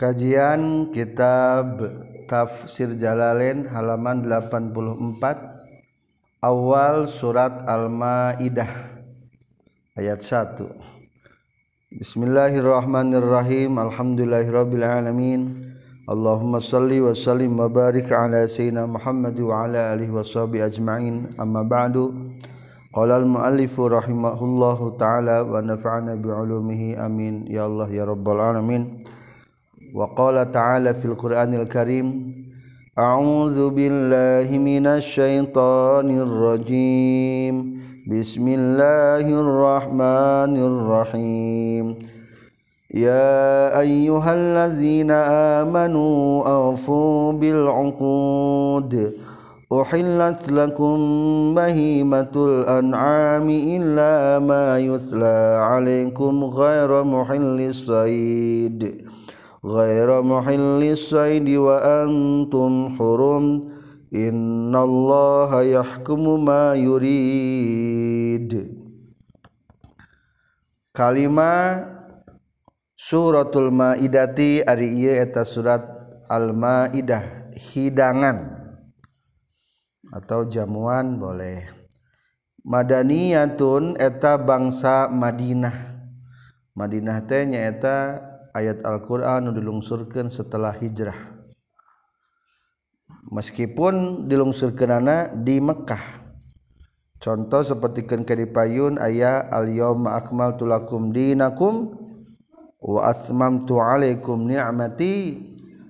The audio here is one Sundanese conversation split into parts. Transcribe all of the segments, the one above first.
Kajian Kitab Tafsir Jalalain halaman 84 awal surat Al-Maidah ayat 1 Bismillahirrahmanirrahim. Alhamdulillahirabbil alamin Allahumma salli wa sallim wa barik ala sayyidina Muhammad wa ala alihi washabi ajma'in. Amma ba'du. Qala al-muallifu rahimahullahu ta'ala wa nafa'ana bi'ulumihi amin. Ya Allah ya rabbal alamin وقال تعالى في القرآن الكريم أعوذ بالله من الشيطان الرجيم. بسم الله الرحمن الرحيم. يا أيها الذين آمنوا أوفوا بالعقود. أحلت لكم بهيمة الأنعام إلا ما يتلى عليكم غير محل الصيد. غير محل الصيد وأنتم حرم إن الله يحكم ما يريد Kalima Suratul Maidati ari ieu eta surat Al-Maidah hidangan atau jamuan boleh Madaniyatun eta bangsa Madinah Madinah teh nyaeta ayat Al-Quran dilungsurkan setelah hijrah. Meskipun dilungsurkanana di Mekkah contoh seperti kadipayun ayat al-yawma akmaltu lakum dinakum wa asmamtu alaikum ni'mati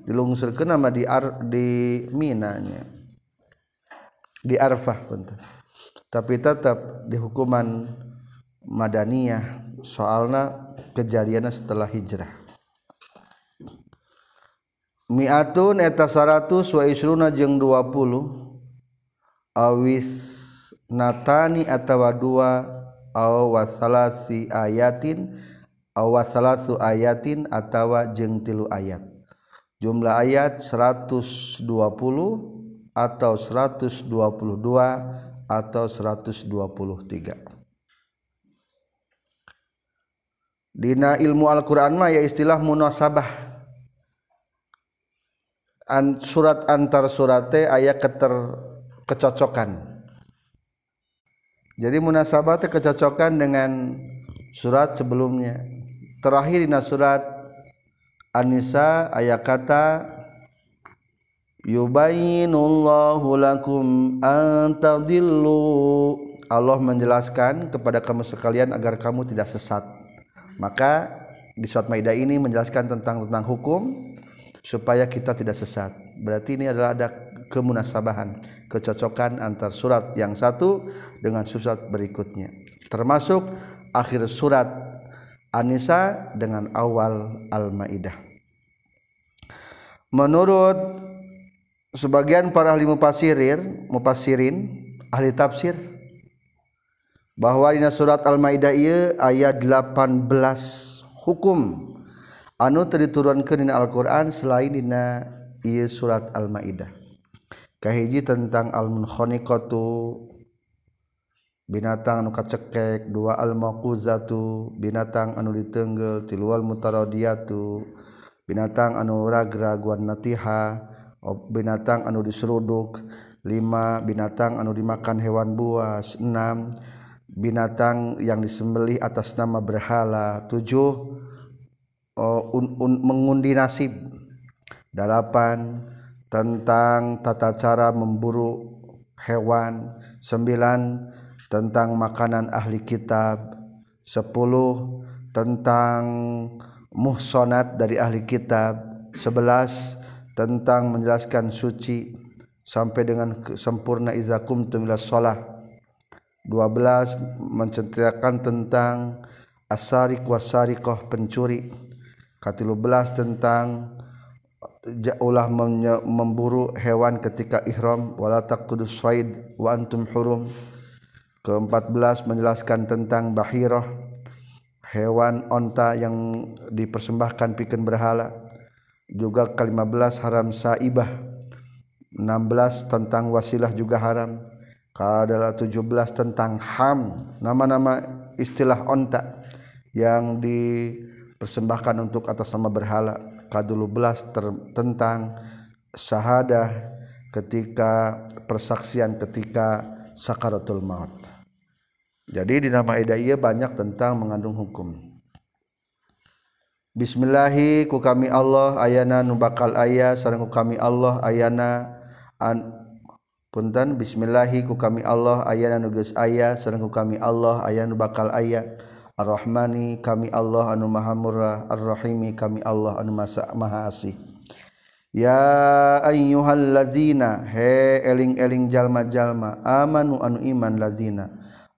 dilungsurkan nama di ar, di minanya di arfah bentar. tapi tetap di hukuman madaniyah. Soalnya kejadiannya setelah hijrah miatun eta 100 wa isruna jeung 20 awis natani atawa dua aw wasalasi ayatin aw wasalasu ayatin atawa jeung tilu ayat. Jumlah ayat 120 atau 122 atau 123 Dina ilmu Al-Quran mah ya istilah munasabah. Surat antar surate ayat keter kecocokan. Jadi munasabah kecocokan dengan surat sebelumnya. Terakhir di surat An-Nisa ayat kata yubayyinullahu lakum antadillu Allah menjelaskan kepada kamu sekalian agar kamu tidak sesat. Maka di surat Maidah ini menjelaskan tentang tentang hukum supaya kita tidak sesat. Berarti ini adalah ada kemunasabahan, kecocokan antar surat yang satu dengan surat berikutnya. Termasuk akhir surat An-Nisa dengan awal Al-Maidah. Menurut sebagian para ahli mufassirin, mufassirin, ahli tafsir bahwa di surat Al-Maidah ayat 18 hukum anu diturun ke Alquran selain Dina ia surat Al-maidah. Kahiji tentang almunkhonikotu binatang anuka cekek dua almaquzatu binatang anu ditenggel tilual mutarodiatu binatang anu ragraguan natiha binatang anu diseruduk lima binatang anu dimakan hewan buas enam binatang yang disembelih atas nama berhala tujuh Oh, mengundi nasib. Delapan tentang tata cara memburu hewan. Sembilan tentang makanan ahli kitab. Sepuluh tentang muhsonat dari ahli kitab. Sebelas tentang menjelaskan suci sampai dengan sempurna izakum tumilas sholah. Dua belas menceritakan tentang asarik wasarikoh pencuri 13 tentang ulah memburu hewan ketika ihram. Wala taqudus swaid wa antum hurum. Ke-14 menjelaskan tentang bahirah hewan onta yang dipersembahkan pikan berhala. Juga ke-15 haram saibah. 16 tentang wasilah juga haram. Adalah 17 tentang ham. Nama-nama istilah onta yang di persembahkan untuk atas nama berhala kadulu belas tentang syahadah ketika persaksian ketika sakaratul maut. Jadi di nama ida ia banyak tentang mengandung hukum. Bismillahi ku kami Allah ayana nu bakal aya sareng ku kami Allah ayana an punten Bismillahi ku kami Allah ayana nu geus aya sareng ku kami Allah ayana nu bakal aya Ar-Rahmani kami Allah anu Maha Murah. Ar-Rahimi kami Allah anu Masa Maha Asih. Ya ayyuhallazina he eling-eling jalma-jalma amanu anu iman lazina.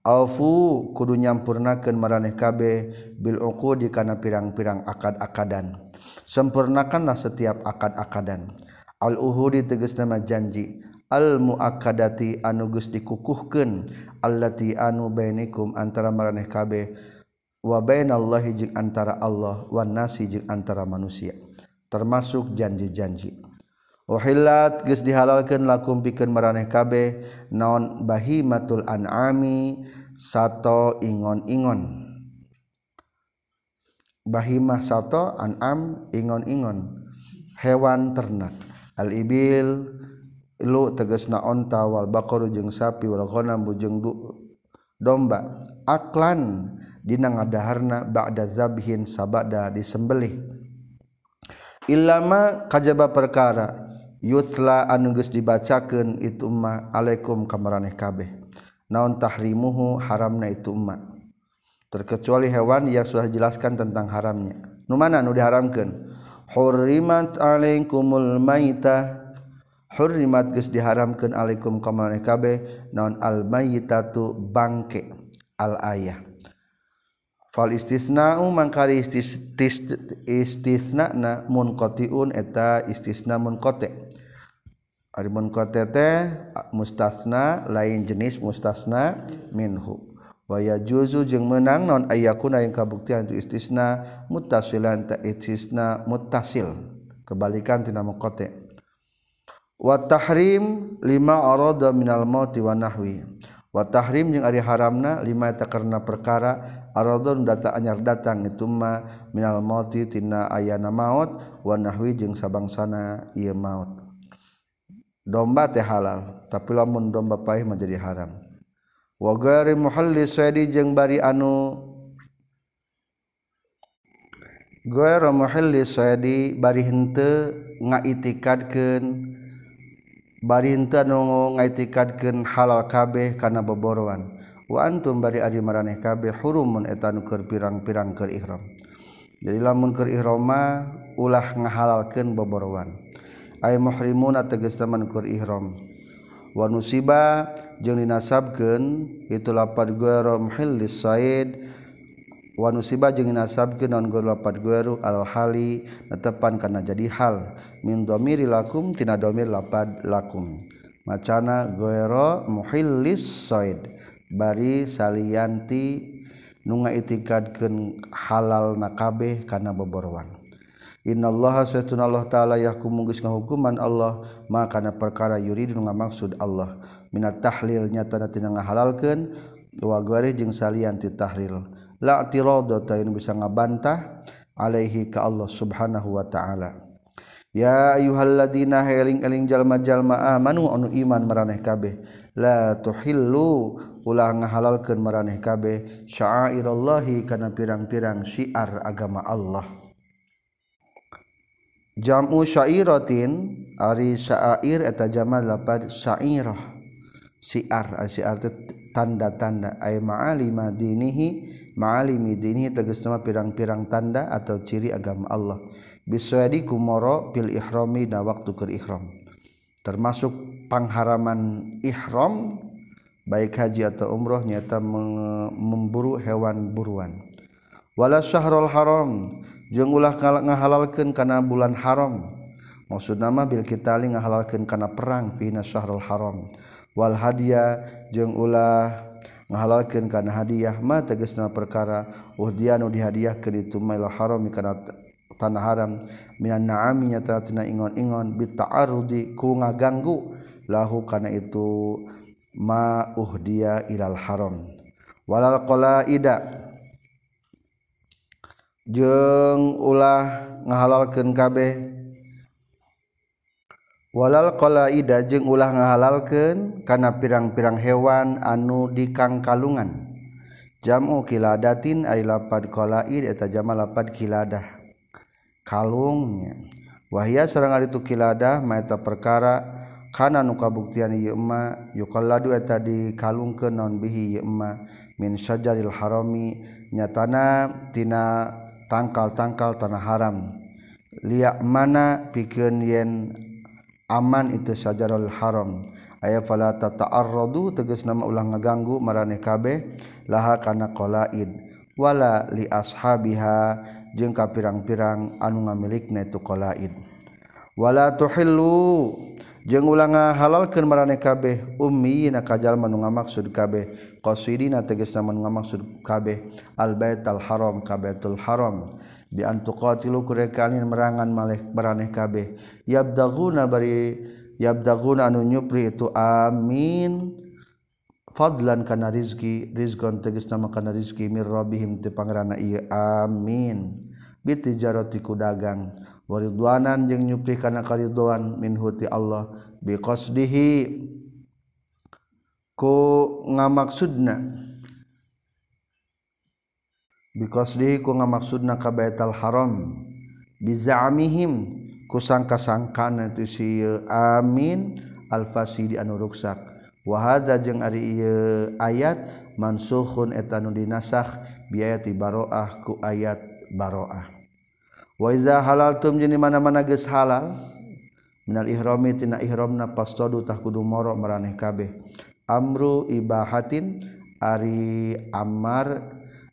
Aufu kudu nyampurnakeun maraneh kabeh bil uqudi kana pirang-pirang akad-akadan. Sempurnakanlah setiap akad-akadan. Al uhudi tegas nama janji al muakadati anu geus dikukuhkeun allati anu bainikum antara maraneh kabeh wabainallahi jing antara Allah wan nasi jing antara manusia. Termasuk janji-janji. Uhillat geus dihalalkeun lakum pikeun maraneh kabeh naon bahimatul an'ami sato ingon-ingon. Bahimah sato an'am ingon-ingon. Hewan ternak. Al ibil lu tegasna onta wal baqaru jeung sapi wal ghanam jeung domba. Aklan dina ngadaharna ba'da zabhin sabada disembelih. Ilama kajaba perkara yutla anu geus dibacakeun itu ma alaikum kamaraneh kabeh. Naon tahrimuhu haramna itu ma. Terkecuali hewan yang sudah dijelaskan tentang haramnya. Nu mana nu diharamkeun? Hurrimat alaikumul maitah hurrimat geus diharamkeun alaikum kamaraneh kabeh. Naon al maitatu bangke al ayah. fal istisna mangkari istis, istisna'na munqati'un eta istisna munqati. Ari munqati teh mustasna lain jenis mustasna minhu. Wa yajuzu jeung meunang naon ayyakuna yang kabuktian tu istisna muttasilan ta istisna muttasil kebalikan tina munqati. Wa tahrim lima arada minal mauti wa nahwi. watahrim yang ari haramna lima tak karena perkara aradon data anyar datang itu ma minal mauti tina ayana maut wa nahwi jeung sabangsana ieu maut. Domba teh halal tapi lamun domba pahih menjadi haram. Wa muhalli saydi jeung bari anu ghairi muhalli saydi bari hente ngaitikadkeun barinta nu ngaitikadkeun halal kabeh kana boborowan wa antum bari ari maraneh kabeh hurumun eta nu keur pirang-pirang keur ihram. Jadi lamun keur ihram ulah ngahalalkeun boborowan ay muhrimuna tegas teman keur ihram. Wa nusiba jeung dinasabkeun itu lapad gharam hillis said wanusiba jeung nasabkeun naon non gurlapat gueru al-hali netepan kana jadi hal. Min dhamiri lakum tina dhamir lapad lakum. Macana guero muhillis said bari salianti nunga itikadkeun halal nakabeh karena boborowan Innallaha sesuna Allah taala yahkum munggus ngahukuman Allah maka kana perkara yurid nu ngamaksud Allah. Minat tahlil nyata tina ngahalalkeun wa guerih jeung salianti tahlil. latirodotain bisa ngabantah Alaihi ka Allah subhanahu Wa ta'ala. Ya ayuhalladzina heling eling jalma-jalma amanu anu iman meraneh kabeh. La tuhillu ulah ngahalalkeun maraneh kabeh. Sya'irallahi kana pirang-pirang syiar agama Allah. Jamu syairatin ari syair eta jamal lapad syairah. Syiar syiar tanda-tanda. Ay ma'alima dinihi ma'alimi dinihi tegas nama pirang-pirang tanda atau ciri agama Allah. Biswadi kumoro pil ihrami na waktu ker ihram. Termasuk pangharaman ihram baik haji atau umroh nyata memburu hewan buruan. Wala syahrul haram jeung ulah ngahalalkeun kana bulan haram. Maksud nama bil kita ngahalalkeun kana perang fina syahrul haram. wal hadiah jeung ulah ngahalalkeun kana hadiah ma tegasna perkara uhdianu dihadiahkeun itu mail haram kana tanah haram. Minan na'ami nyata tina ingon-ingon bita'arudi ku ngaganggu lahu kana itu ma uhdiya ilal haram. Walal qalaida jeung ulah ngahalalkeun kabeh walal qalaida jeung ulah ngahalalkeun kana pirang-pirang hewan anu dikangkalungan. Jamu kiladatin ay lapad qalaid eta jama lapad kiladah. Kalungnya. Wahia sareng ari tu kiladah maeta perkara kana nu kabuktian ieu emma yuqalladu eta dikalungkeun naon bihi ieu emma min syajaril harami nyatana tina tangkal-tangkal tanah haram. Liak mana pikeun yen aman itu sajarul haram. Aya fala tata'arradu tegas nama ulah ngaganggu marane kabeh laha kana qalaid. Wala li ashabiha jeung ka pirang-pirang anu ngamilikna itu qalaid. Wala tuhillu jeung ulah ngahalalkeun marane kabeh ummi na kajal manu ngamaksud kabeh. qasidina tegasna mun ngamaksud kabeh al baital haram kabaitul haram. Bi an tuqatilu kurekani merangan malih maraneh kabeh. Yabdaguna bari yabdaguna anu nyupri itu amin. Fadlan kana rizki rizkon tegas nama kana rizki mir rabbihim ti pangerana ieu amin. Bitijarati ku dagang. Waridwanan jeung nyupri kana karidwan min huti Allah. Biqasdihi ku ngamaksudna? Biqasdihi ku ngamaksudna ka baital Haram bizamihim ku sangka-sangkana tu si amin al fasidi anu ruksak. Wa hadza jeung ari ieu ayat mansukhun eta anu dinasakh bi ayati baroah ku ayat baroah. Wa iza halaltum jeung mana-mana geus halal minal ihrami tina ihramna pastodu tah kudu moro maraneh kabeh. amru ibahatin ari Amar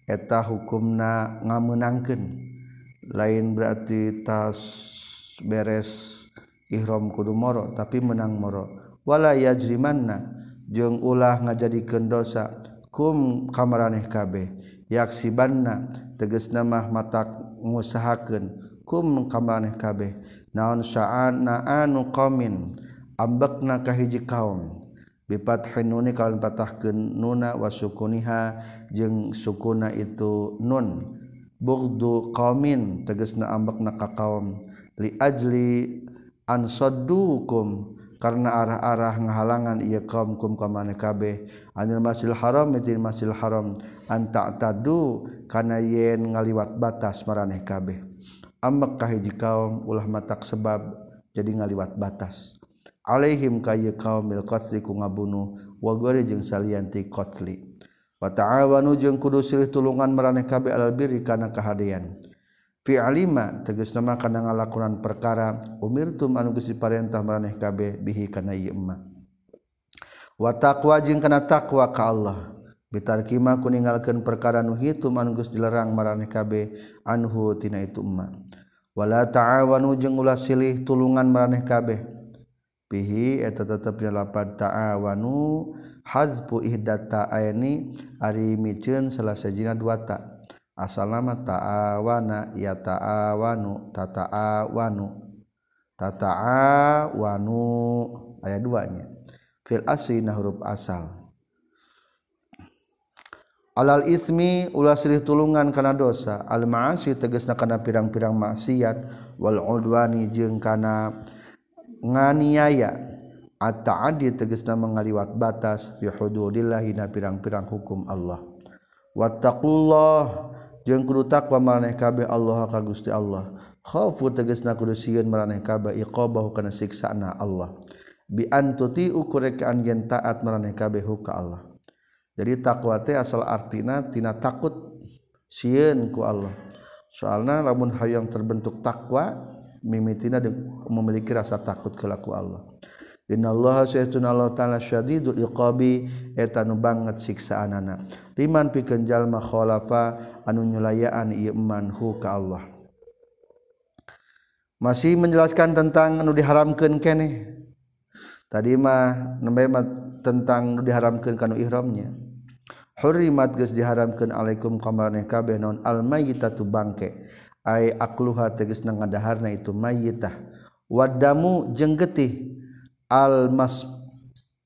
eta hukumna ngamenangkeun. Lain berarti tas beres ihram kudu moro tapi menang moro. Wala yajrimanna jeung ulah ngajadikeun dosa kum kamaraneh kabeh. Yaksibanna tegasna mah matak ngusahakeun kum kamaraneh kabeh. Naon sa'ana anu qamin ambekna ka hiji kaum. bipat bifathinuni kalian patahkeun nuna wasukuniha jeung sukuna itu nun. Bughdu qaumin tegasna ambekna ka kaum. Li ajli an saddukum karena arah-arah ngahalangan ia kaum kum kamane kabeh. Anil masjidil haram mitin masjidil haram. An tadu kana yen ngaliwat batas maraneh kabeh. Ambek kahiji kaum ulah matak sebab jadi ngaliwat batas. alaihim kayu mil qatli ku ngabunuh. Wa gori jeung salianti qatli. Wa ta'awanu jeung kudu silih tulungan maraneh kabeh alal birri kana kahadean fi alima tegas nama kana ngalakunan perkara umirtum anu geus diparentah maraneh kabeh bihi kana ieu emma. Wa taqwa jeung kana taqwa ka Allah. Bitarkima ku ninggalkeun perkara nu hitum anu geus dilarang maraneh kabeh anhu tina itu emma. Wala ta'awanu jeung ulah silih tulungan maraneh kabeh. pihi eta tetepnya lapan ta'awanu hazfu ihda ta'aini ari miceun salasajina dua ta. Asalama ta'awana ya ta'awanu tata'awanu tata'awanu aya duanya. Fil asli na huruf asal. Alal ismi ulah silih tulungan kana dosa. Al ma'asi tegasna kana pirang-pirang maksiat. Wal udwani jeung kana nganiaya At-ta'adi tegesna mengaliwat batas fi hududillahi na pirang-pirang hukum Allah. Wattaqullah jeung kudu takwa maraneh kabeh Allah ka Gusti Allah. Khaufu tegesna kudu sieun maraneh kabeh iqabahu kana siksaana Allah. Bi antuti ukurekaan yen taat maraneh kabeh ka Allah. Jadi takwa teh asal artina tina takut sieun ku Allah. Soalna lamun hayang terbentuk takwa mimitina memiliki rasa takut kelaku Allah. Allah Allah ta'ala syadidul iqabi etanu banget siksaan anak liman pikenjal makhalafa anu nyulayaan iman hu ka Allah. Masih menjelaskan tentang anu diharamkeun kene. Tadi mah nembe tentang anu diharamkeun kanu ihramnya. Hurrimat geus diharamkeun alaikum kamarane kabeh naon? Al mayitatu bangke. ay akluha tegesna ngadaharna itu mayitah. wadamu jeung getih al mas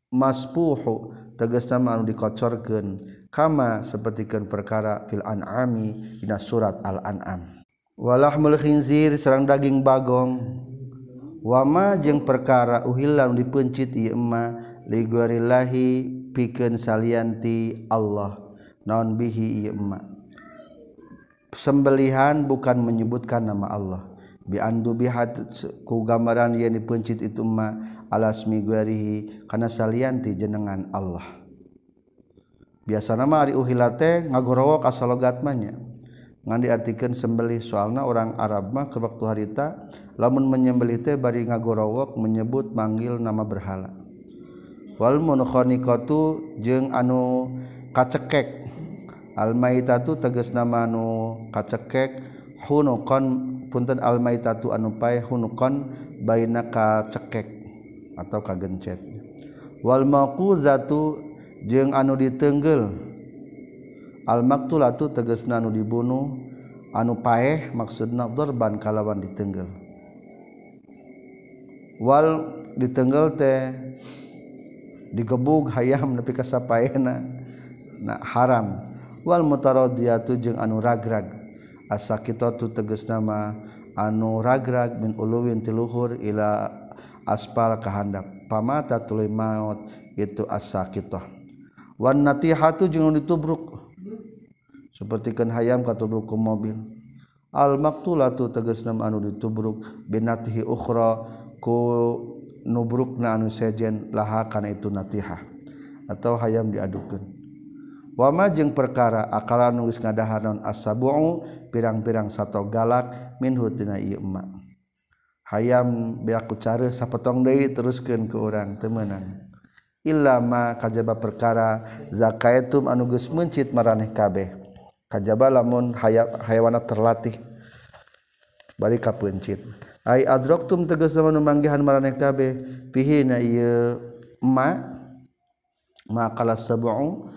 maspuhu. Tegas ma anu dikocorkeun. Kama sapertikeun perkara fil an'ami dina surat al an'am walahmul khinzir serang daging bagong. Wama jeng perkara uhillan dipencit ieu emma. Ligorillahi piken salianti Allah. Naon bihi ieu emma? sembelihan bukan menyebutkan nama Allah. Biandu bihat ku gambaran yang dipencit itu ma alas miguarihi karena salianti jenengan Allah. Biasa nama ari uhilate ngagorowo kasalogatmanya ngan diartikan sembelih soalna orang Arab mah ke waktu harita lamun menyembelih teh bari ngagorowok menyebut manggil nama berhala. Wal munkhaniqatu jeung anu kacekek. almaitatu teges nama nu kacekek hunukon punten almaitatu anu pae hunukon baina kacekek atau kagencet. Wal maquzatu jeung anu ditenggel al maktulatu tegesna anu dibunuh anu paeh maksudna dorban kalawan ditenggel wal ditenggel teh digebug hayam nepi ka sapaena nah haram. wal mutaradiyatu jeung anu ragrag. Asa kita tu tegas nama anu ragrag min uluwin tiluhur ila aspal kahandak. Pamata tuluy maut itu asa kita wan natihatu jeung ditubruk. Sepertikan hayam katubruk ku mobil. Al maktulatu tegas nama anu ditubruk. Binatihi ukhra ku nubrukna anu sejen. Laha kana itu natihah. Atau hayam diadukeun. wama jeung perkara akala nulis ngadahanon as-sabu'u pirang-pirang sato galak minhu tina ieu emak hayam beaku care sapotong deui teruskeun ke urang teu meunang illama kajaba perkara zakaitum anu geus mencit maraneh kabeh. Kajaba lamun hayawana terlatih. Bari ka peuncit ai adraktum tegas lamun manggihan maraneh kabeh. Fihi na ieu emak ma kala sabu'u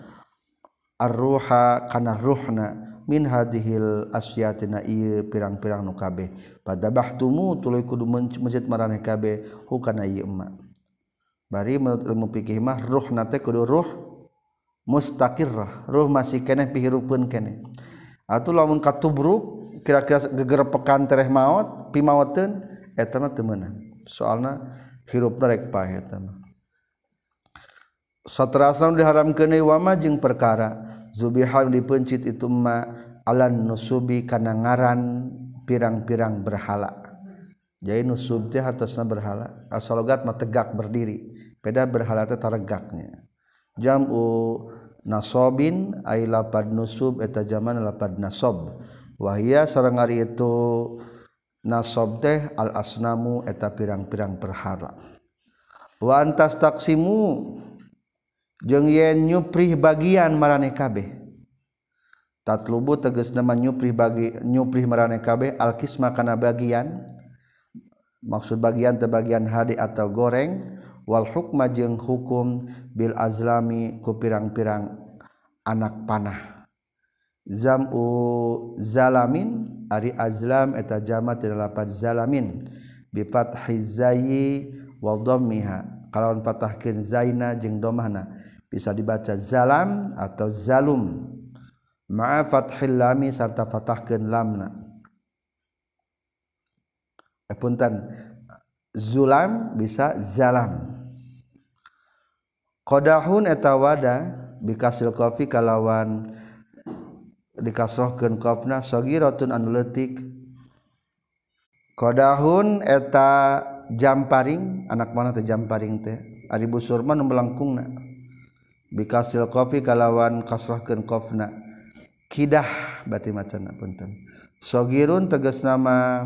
arruha kana ruhna min hadhil asyatina ieu pirang-pirang nu kabeh. Padabahtumu tuluy kudu masjid maraneh kabeh hukana ieu emak bari menurut ilmu fikih mah ruhna teh kudu ruh mustaqirrah ruh masih keneh pihirupkeun keneh. Atuh lamun katubruk kira-kira gegerepekan tereh maot pimaoteun eta mah teu meunang soalna hirupna rek paeh eta mah. Satrasam diharamkeun wama jeung perkara zubihan dipencit itu ma alan nusubi kana ngaran pirang-pirang berhala. Jadi nusub teh hartosna berhala. Asalogat mah tegak berdiri. Beda berhala teh taregaknya. Jam'u nasobin ay lapad nusub eta jaman lapad nasob. Wahia sareng ari itu nasob teh al asnamu eta pirang-pirang berhala. Wa antas taksimu jeung yen nyupri bagian marane kabeh. Tatlubu tegas nama nyupri bagi nyupri marane kabeh alkisma kana bagian. Maksud bagian tebagian hadi atau goreng. Wal hukma jeung hukum bil azlami ku pirang-pirang anak panah. Zamu zalamin ari azlam eta jama tidak lapat zalamin. Bi fathiz zayi wa dhammiha. kalau patahkan zaina jeng domana bisa dibaca zalam atau zalum. Ma'a fathil lami serta patahkan lamna. Eh, punten. Zulam bisa zalam. Qadahun eta wada bikasil kofi kalawan dikasrohkeun kopna sagiratun anu leutik. Qadahun eta jamparing anak mana teh jamparing teh? Ari busur mah melengkungna bikasil kopi kalawan kasrahkeun qafna kidah berarti macanna punten sogirun tegas nama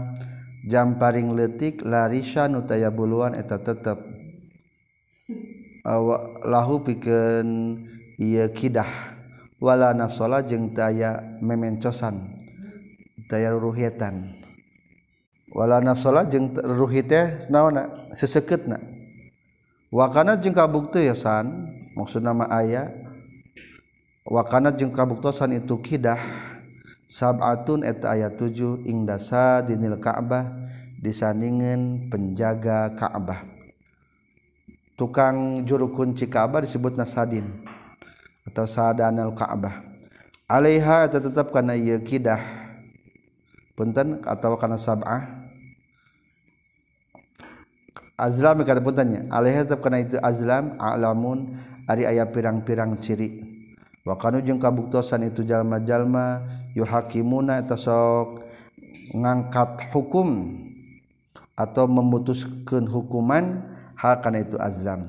jamparing letik larisa nutaya buluan eta tetep. Awak lahu pikeun ieu kidah. Wala nasola jeung taya memencosan taya ruhietan wala nasola jeung ruhi teh naonna seseketna. Wakana jeung kabuktu ya maksud nama ayah wakana jeung kabuktosan itu kidah. Sab'atun eta ayat 7 ing dasa dinil Ka'bah disandingin penjaga Ka'bah. Tukang juru kunci Ka'bah disebut nasadin atau sadanal Ka'bah. Alaiha tetap kana ieu kidah. Punten atau karena sab'ah azlam kata puntanya alaihi tetap kana itu azlam alamun ari aya pirang-pirang ciri. Wa kanu jeung kabuktosan itu jalma-jalma yuhakimuna eta sok ngangkat hukum atau memutuskan hukuman hal kana itu azlam.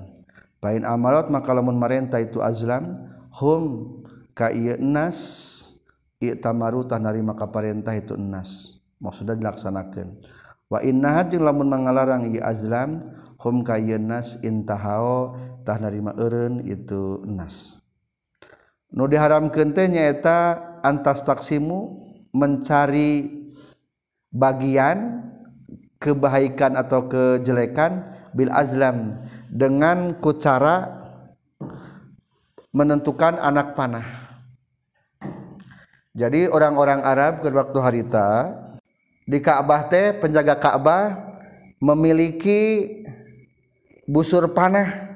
Pain amalat maka lamun marenta itu azlam hum ka ieu nas ieu tamarutan narima ka parentah itu nas maksudna dilaksanakeun. Wa inna jeung lamun mangalarang ieu azlam hum ka ieu nas intahao tah narima eureun itu enas nu diharamkeun teh nyaeta antas taksimu mencari bagian kebaikan atau kejelekan bil azlam dengan ku cara menentukan anak panah. Jadi orang-orang Arab ke waktu harita di Ka'bah teh penjaga Ka'bah memiliki busur panah.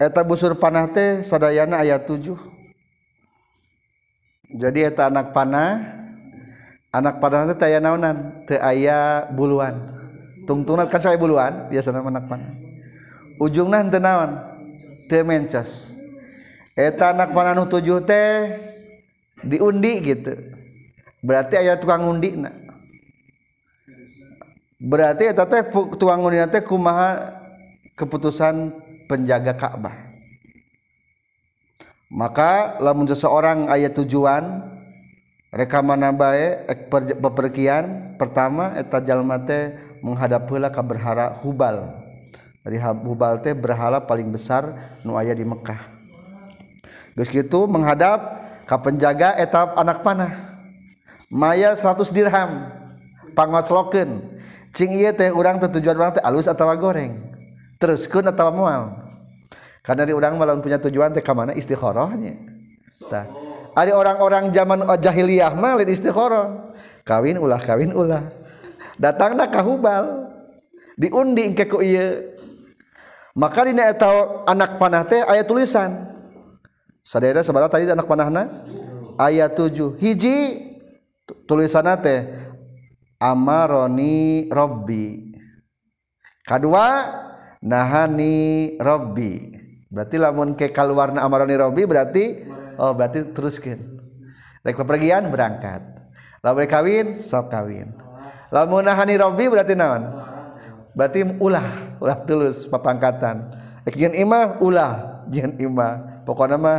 Eta busur panah teh sadayana ayat 7 jadi eta anak panah anak panah teh taya naonan? Teh aya buluan. Tungtungna kan saya buluan biasana anak panah. Ujungna teu naon? Teu mencas. Eta anak panah nu 7 teh diundi gitu. Berarti aya tukang undina berarti eta teh tuangunin teh kumaha keputusan penjaga Ka'bah? Maka lamun seseorang ayat tujuan rekaman bae bepergian pertama eta jalma teh menghadap heula ka berhala Hubal. Dari Hubal teh berhala paling besar nu aya di Mekah geus kitu menghadap ka penjaga etap anak panah. Maya 100 dirham pangoslokeun cing iya teh orang teh tujuan urang teh alus atau goreng. Teruskeun atau mual. Karena di orang malam punya tujuan teh ka mana? Istikharahnya. Ada orang-orang zaman jahiliyah mah lain kawin ulah kawin ulah. Datang ka hubal. Diundi ke ku ieu. Maka dina eta anak panah teh ayat tulisan. Sadera sabaraha tadi anak panahna? Ayat 7 hiji. Tulisan teh amaroni robbi kedua nahani robbi berarti lamun ke kaluarna amaroni robbi berarti oh berarti teruskan rek pergian berangkat. Lamun kawin sok kawin. Lamun nahani robbi berarti naon? Berarti ulah ulah tulus papangkatan. Ekian imah ulah. Jangan imah. Pokoknya mah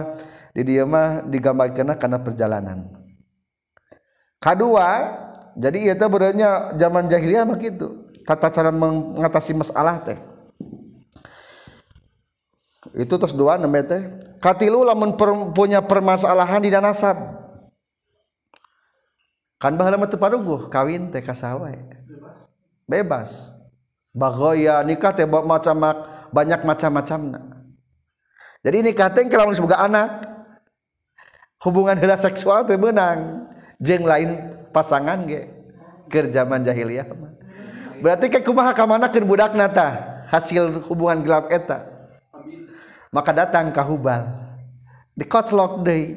di dia mah digambarkan karena perjalanan. Kedua jadi itu berarti zaman jahiliyah mah gitu. Tata cara mengatasi masalah teh. Itu terus dua nembe teh. Katilu lamun per, punya permasalahan di nasab kan bahala mah paruguh kawin teh kasawe bebas. Bagoya nikah teh macam banyak macam-macamna. Jadi ini kateng kalau semoga anak. Hubungan hela seksual teh menang jeng lain pasangan ge ke zaman jahiliyah berarti ke kumaha ka mana budak nata hasil hubungan gelap eta. Maka datang ka hubal. Di koclok deui.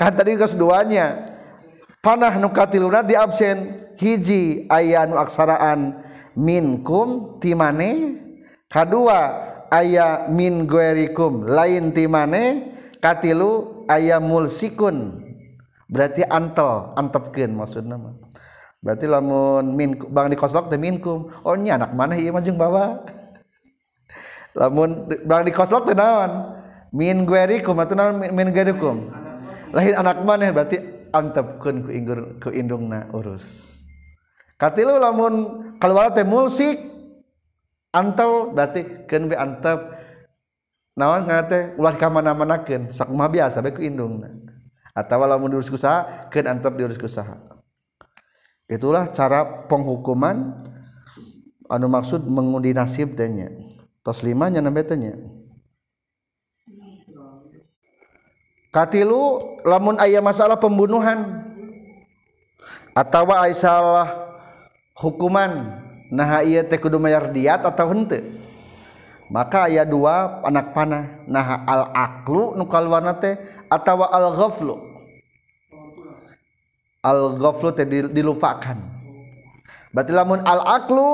Kan tadi geus duanya. Panah nu katiluna di absen hiji aya nu aksaraan minkum timane kedua aya min guerikum lain timane katilu aya mulsikun. berarti antel antepkeun maksudna mah. Berarti lamun min bang di koslok teh minkum. Oh nya anak mana ieu mah jeung bawa. Lamun bang di koslok teh naon? Min guerikum atuh naon min, guerikum lain anak mana berarti antepkeun ku inggur ku indungna urus. Katilu lamun keluar teh mulsik antel berarti keun be antep. Naon ngate ulah ka mana-manakeun sak mah biasa be ku indungna. atawa lamun diurus kusaha keun antep diurus kusaha itulah cara penghukuman anu maksud mengundi nasib tanya tos lima nya nambe tanya katilu lamun aya masalah pembunuhan atawa aisalah hukuman nah iya teh kudu mayar diat atau henteu? Maka aya dua anak panah nah al aklu nu kaluarna teh atawa al ghaflu al-ghaflu dilupakan. Berarti lamun al-aqlu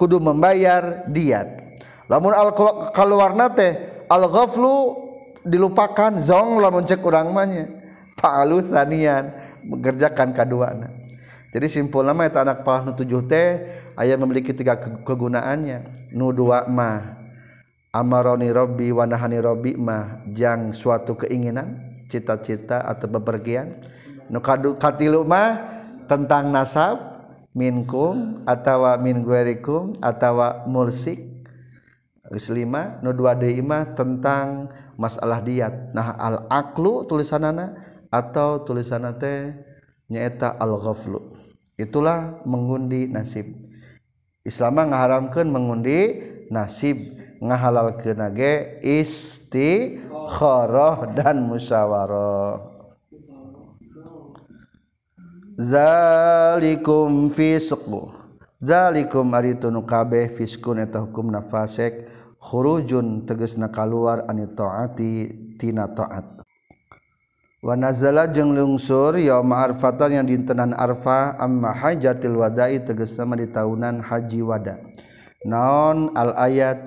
kudu membayar diat. Lamun al keluarna teh al-ghaflu dilupakan zong lamun cek urang manya fa'alu sanian mengerjakan kaduana. Jadi simpul nama eta anak palah nu tujuh teh aya memiliki tiga kegunaannya. Nu dua mah amaroni robbi wa nahani robbi mah jang suatu keinginan cita-cita atau bepergian. Nu katilu mah tentang nasab minkum atawa min guerikum atawa mulsik. Geus lima nu dua deui tentang masalah diat. Nah al aklu tulisanana atau tulisanana teh nyaeta al ghaflu. Itulah mengundi nasib. Islam ngaharamkeun mengundi nasib ngahalal kenage istikharah dan musyawarah. Zalikum fisqu. Zalikum ari kabeh fiskun eta hukum nafasek khurujun tegasna kaluar ani taati tina taat wa nazala jeung lungsur yaum arfatan yang dintenan arfa amma hajatil wada'i tegasna di tahunan haji wada. Naon al ayat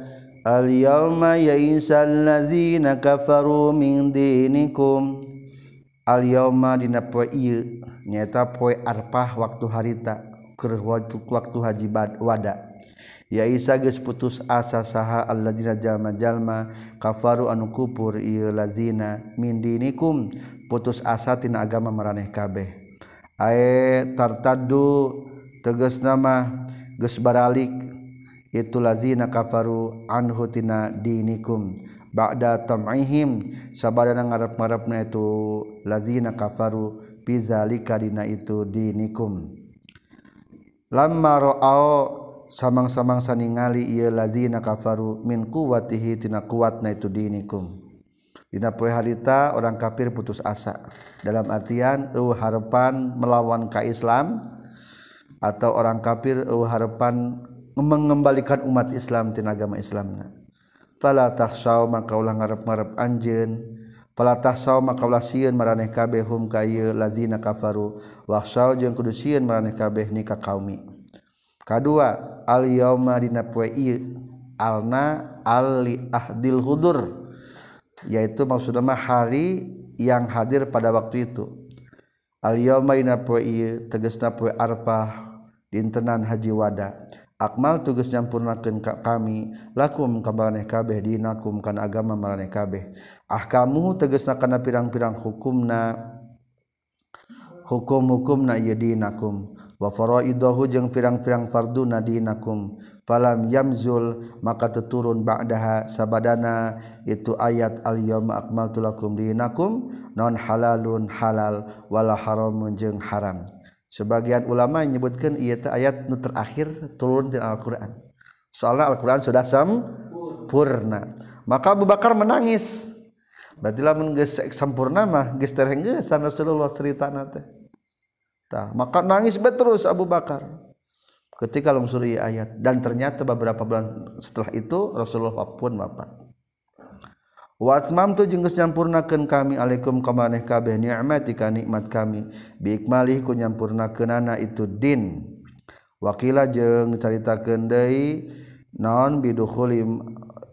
Al-yawma ya'isal ladzina kafaru min dinikum. Al-yawma dina poe ieu nyaeta poe arpah waktu harita keur waktu, waktu haji wada. Ya Isa geus putus asa saha alladzina jalma-jalma kafaru anu kufur ieu lazina min dinikum. Putus asa tina agama maraneh kabeh. Ae tartaddu tegas nama geus baralik itu lazina kafaru anhutina dinikum. Ba'da tam'ihim. Sabadana ngarep-ngarepna itu lazina kafaru bizalika dina itu dinikum. Lamma ra'au samang-samang saningali ieu lazina kafaru min quwwatihi tina kuatna itu dinikum. Dina poe harita orang kafir putus asa. Dalam artian eueuh harapan melawan ka Islam atau orang kafir eueuh harapan mengembalikan umat Islam tin agama Islamna pala tahsaw maka ulah ngarep-ngarep anjeun. Pala tahsaw maka ulah sieun maraneh kabeh hum ka lazina kafaru. Wahsaw jeung kudu sieun maraneh kabeh ni ka kaumi. Kadua al yauma dina poe ieu alna ali ahdil hudur yaitu maksudna mah hari yang hadir pada waktu itu. Al yauma dina poe ieu tegasna poe arfah dintenan haji wada. Akmal tugas nyampurnakan kami lakum kaeh kabeh dinakum kan agama meeh kabeh. Ah kamu teges na karena pirang-pirang hukum na hukum-hukum na yedinakum wafaroidohu jeung pirang-pirang fardu na dinakum. Falam yamzul maka teturun ba'daha sabadana itu ayat al yawma akmaltu lakum dinakum non halalun halal wala haramun jeung haram. sebagian ulama menyebutkan ia ayat nu terakhir turun di Al-Quran. Soalnya Al-Quran sudah sempurna maka Abu Bakar menangis. Berarti lamun geus sempurna mah geus terhenggesan Rasulullah cerita nate tah maka nangis terus Abu Bakar. Ketika lungsuri ayat. Dan ternyata beberapa bulan setelah itu Rasulullah pun wafat. Wasmam tu jenggus nyampurnakan kami. Alaikum kamaneh kabeh ni'mati ka nikmat kami. Biikmalih ku nyampurnakeunana itu din. Wakila jeung caritakeun deui naon bidukhuli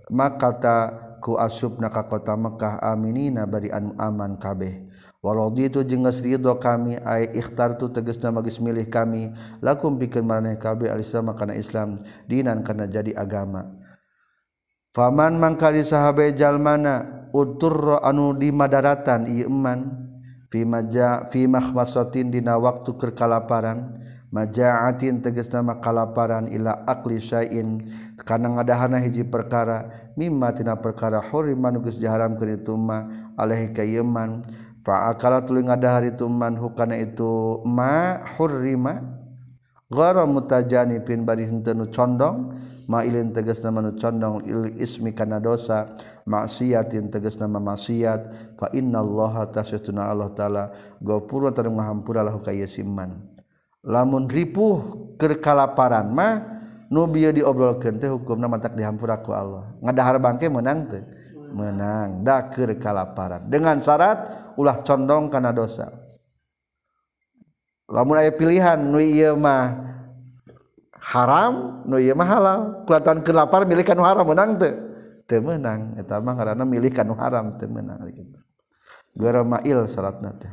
makata ku asubna ka kota Mekah aminina bari anu aman kabeh. Waraditu jeung geus ridho kami ai ikhtartu tegasna magis milih kami. Lakum pikeun maneh kabeh al-islam kana Islam dinan kana jadi agama. faman mangkali sahabe jalmana uturra anu di madaratan iman eman. Fi maja fi mahmasatin dina waktu keur kalaparan. Majaatin tegasna nama kalaparan ila akli syai'in. Kana ngadahana hiji perkara mimma tina perkara huriman geus diharamkeun itu mah alaihi kayeman fa akala tuluy ngadahar itu man hukana itu ma hurrima gara mutajanipin bari henteu condong. mailin tegas nama nu condong il ismi kana dosa. Maksiatin tegas nama maksiat. Fa innallaha tasyatuna Allah taala. Gopurun tanu ngahampura lahu ka siman lamun ripuh keur kalaparan mah nu bieu diobrolkeun teh hukumna mah tak dihampura ku Allah. Ngadahar bangke menang teh? Menang da keur kalaparan. Dengan syarat ulah condong kana dosa. Lamun aya pilihan nu ieu mah haram nu ieu mah halal. Kelihatan kelapar milih kanu haram menang teu. Teu meunang eta mah ngaranna milih kanu haram teu menang gitu garamail salatna teh.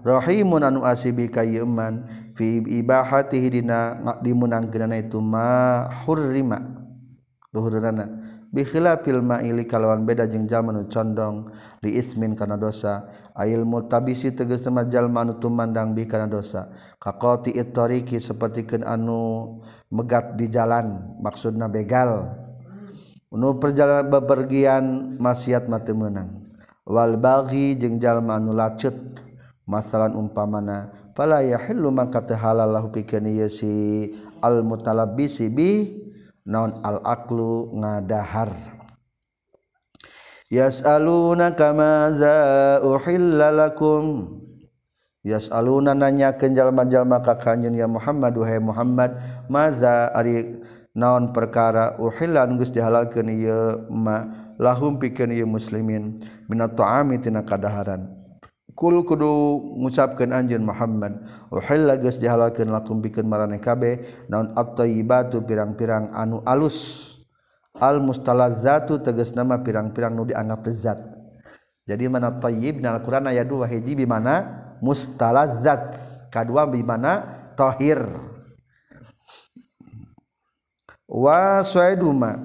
Rahimun anu asibi ka kayeman fi ibahatihi dina dimunangkeunana itu ma hurrima. Luhurna bihila filma ili kalawan beda jeung jalma condong li ismin kana dosa. Ail mutabisi tegas sama jalma anu tumandang bi kana dosa. Kaqati itariki sapertikeun anu megat di jalan maksudna begal. Nu perjalanan bepergian maksiat mati menang wal baghi jeung jalma anu lacut masalan umpamana fala yahillu maka teu halal lahu pikeun ieu si al mutalabbisi bi naon al-aklu ngadahar. Yas'alunaka maza uhilla lakum. Yas'aluna nanya kenjalma-jalma ka kanjeun ya Muhammad wahai Muhammad maza ari naon perkara uhilla geus dihalalkeun ieu ma lahum pikeun ieu muslimin. Minat ta'ami tina kadaharan. Kul kudu ngucapkeun anjeun Muhammad. Uhilla geus dihalalkeun lakum bikin marane kabeh. Naon at-thayyibatu pirang-pirang anu alus. Al mustalazzatu tegas nama pirang-pirang nu dianggap lezat. Jadi mana thayyib dina Al-Qur'an ayat 2 hiji bi mana mustalazzat. Kadua bi mana tahir. Wa suaiduma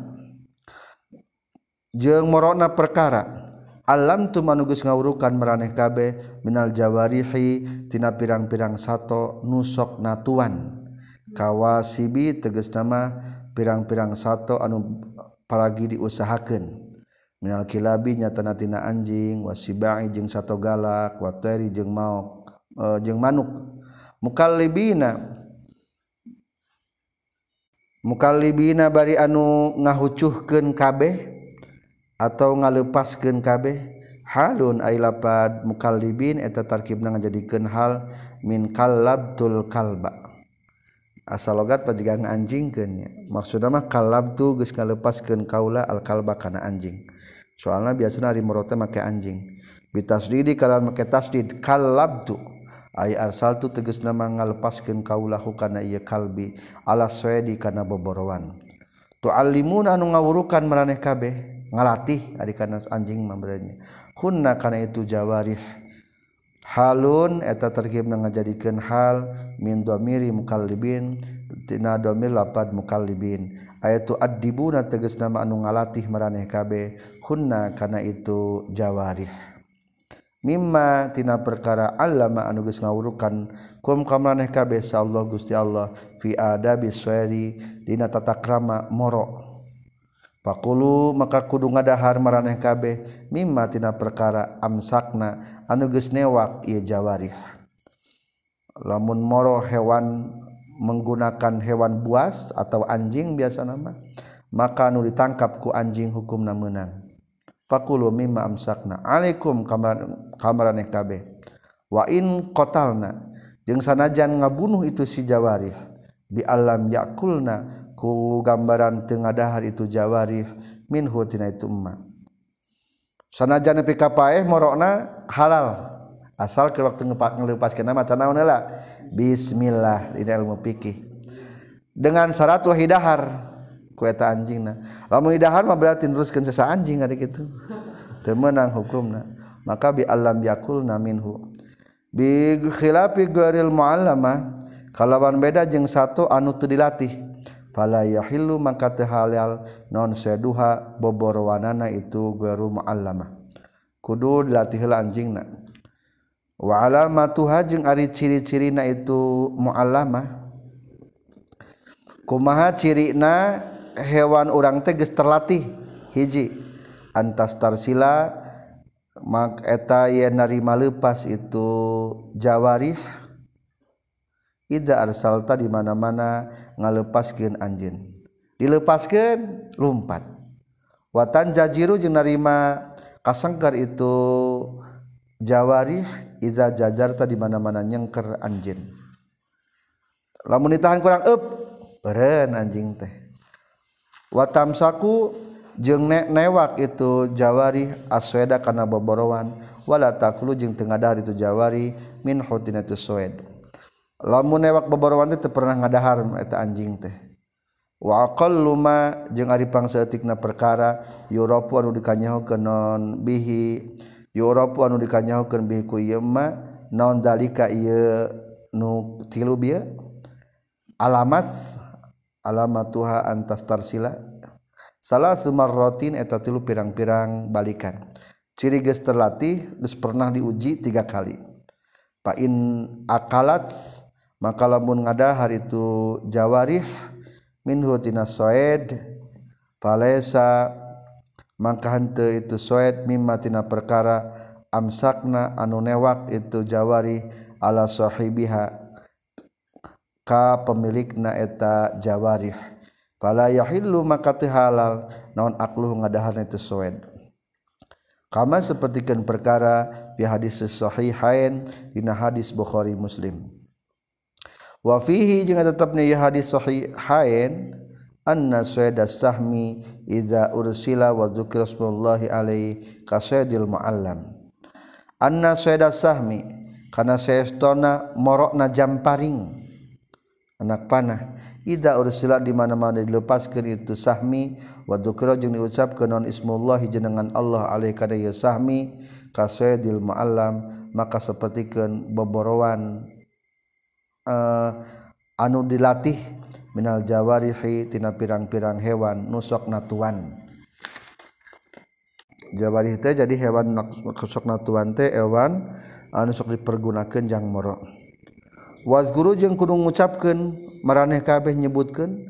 jeung morona perkara. alam tu manugus ngawurukan meraneh kabeh minal jawarihi tina pirang-pirang sato nusok natuan kawasibi teges nama pirang-pirang sato anu paragi diusahakan minal kilabi nyata natina anjing wasibai jeung sato galak wateri jeung maok e, jeung manuk. Mukallibina mukallibina bari anu ngahucuhkeun kabeh. atau ngalepaskan kabeh? Halun ailapad mukallibin eta tarkib tarkibna ngajadikeun hal min kallabtul kalba. Asal logat pajigang anjingkeun nya. Maksudna mah kallabtu geus ngalepaskeun kaula al kalba kana anjing. Soalna biasana ari murata make anjing. Bitasdidi kalan make tasdid kallabtu. Ay arsaltu tegasna mah ngalepaskeun kaula hukana ieu kalbi. Ala swedi kana boborowan tu'allimuna anu ngawurukan maraneh kabeh. ngalatih adik anjing membelanya hunna karena itu jawarih. Halun eta terkib ngajadikeun hal min domiri mukallibin tina domir lapad mukallibin. Ayatu addibuna tegas nama anu ngalatih maraneh kabe. Hunna karena itu jawarih. Mimma tina perkara allama anu geus ngawurukan kum kamaraneh kabeh sa Allah Gusti Allah fi adabi suari dina tata krama moro' Pakulu maka kudu ngadahar maraneh kabeh mimma tina perkara amsakna anu geus newak ieu jawarih. Lamun moro hewan menggunakan hewan buas atau anjing biasa nama maka nu ditangkap ku anjing hukum menang fakulu mimma amsakna. Alaikum kamaran kamaraneh kabeh. Wa in qatalna jeung sanajan ngabunuh itu si jawarih bi alam yakulna ku gambaran tengadahar itu jawarih minhu tina itu emma. Sanajan nepi ka paeh morona halal. Asal ke waktu ngelepaskeun maca naon heula? Bismillah di ilmu fikih. Dengan syarat lah hidahar ku eta anjingna. Lamun hidahar mah berarti teruskeun sesa anjing ari kitu teu meunang hukumna. Maka bi alam yakulna minhu. Bi khilafi ghairil mu'allama kalawan beda jeung satu anu teu dilatih. fala yahillu maka teu halal non seduha boborowanana itu guru muallama kudu dilatih heula anjingna. Wa alamatuha jeung ari ciri-cirina itu muallama kumaha cirina hewan urang teh geus terlatih? Hiji antas tarsila mak eta yeun narima leupas itu jawarih. Ida arsalta di mana-mana ngalepaskeun anjeun. Dilepaskeun lumpat. Watan jajiru jeung narima kasangkar itu jawarih ida jajarta di mana-mana nyengker anjeun. Lamun ditahan kurang up, beren anjing teh. Watam saku jeng nek newak itu jawari asweda karena boborowanwala taklu jeung tengah dari itu jawari minhotin itu lamun newak beborowan teh pernah ngadahar eta anjing teh. Wa aqalluma jeung ari pangsaeutikna perkara yurapu anu dikanyahokeun non bihi yurapu anu dikanyahokeun bihi ku ieu naon dalika ieu nu tilu bieu alamat alamat tuha antas tarsila salah sumar rotin eta tilu pirang-pirang balikan. Ciri geus terlatih geus pernah diuji tiga kali. Pa in akalat maka lamun ngadahar itu jawarih minhu tina soed falesa. Maka hente itu soed mimma tina perkara amsakna anu newak itu jawari ala sahibiha ka pemilikna eta jawarih. Fala yahillu maka teu halal naon akluh ngadaharna itu soed. Kama sapertikeun perkara di hadis sahihain dina hadis Bukhari Muslim. Wa fihi jeung tetepna ya hadis sahihain anna suweda sahmi idza ursila wa dzukira smullahi alaihi kasaidil muallam. Anna suweda sahmi kana saestona morokna jamparing anak panah Ida ursila di mana-mana dilepaskan itu sahmi wa dzukra jeung diucapkeun non ismullahi jenengan Allah alaihi kada ya sahmi kasaidil muallam maka sapertikeun boborowan uh, anu dilatih minal Jawarihi tina pirang-pirang hewan nusok natuan. Jawari teh jadi hewan nusok natuan teh hewan eh, anu sok dipergunakan jang moro. Was guru jeung kudu ngucapkan maraneh kabeh nyebutkan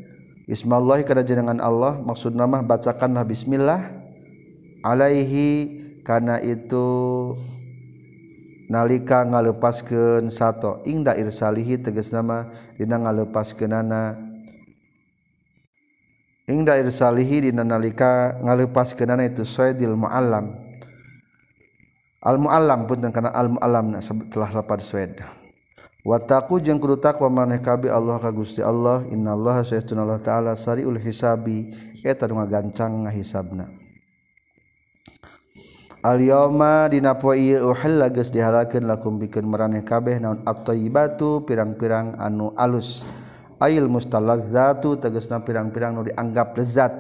Ismallahi kada jenengan Allah maksud nama bacakanlah bismillah alaihi karena itu nalika ngalepaskeun sato ingda irsalihi tegas nama dina ngalepaskeunana. Ingda irsalihi dina nalika ngalepaskeunana itu saidil muallam. Al muallam pun kana al muallam setelah lapar sued Wataku jeung kudu takwa maneh kabeh Allah ka Gusti Allah innallaha sayyiduna Allah taala sariul hisabi eta nu gancang ngahisabna Aliyoma dina poe ieu uhilla geus dihalakeun lakum bikin meraneh kabeh naon at-tayyibatu pirang-pirang anu alus. Ail mustalazzatu tegasna pirang-pirang nu dianggap lezat.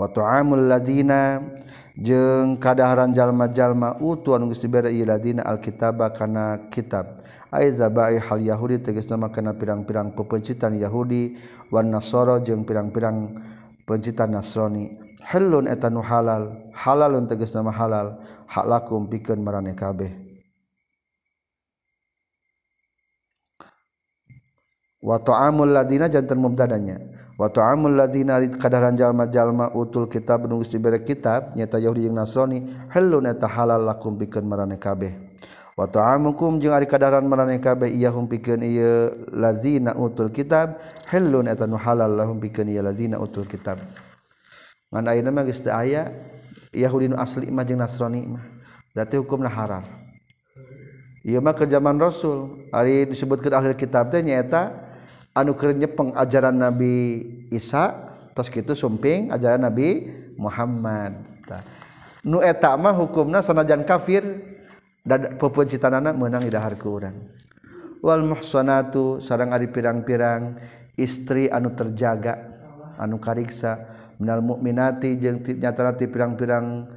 Wa ta'amul ladina jeung kadaharan jalma-jalma utu anu geus dibere ieu ladina alkitaba kana kitab. Aizabai hal yahudi tegasna makana pirang-pirang pepencitan yahudi. Wan nasoro jeung pirang-pirang pencitan nasrani. Helun etan halal halalun teges nama halal hak lakum pikeun marane kabeh. Wa ta'amul ladina jantan mubtadanya. Wa ta'amul ladina kadaran jalma-jalma utul kitab nunggu dibere kitab nyata Yahudi jeung Nasrani helun eta halal lakum pikeun marane kabeh. Wata'amukum jeung ari kadaran maraneh kabeh iyahum pikeun ieu lazina utul kitab halun eta nu halal lahum pikeun ieu lazina utul kitab. ngan ayeuna mah geus teu aya Yahudi nu asli mah jeung Nasrani mah. Berarti hukumna haram ieu mah ke zaman Rasul ari disebutkeun ahli kitab teh nyaeta anu keur nyepeng ajaran Nabi Isa tos kitu sumping ajaran Nabi Muhammad. Tah nu eta mah hukumna sanajan kafir dan pepencitanana menang di dahar ke urang. Wal muhsanatu sareng ari pirang-pirang istri anu terjaga anu kariksa. minal mukminati jeung nyatarati pirang-pirang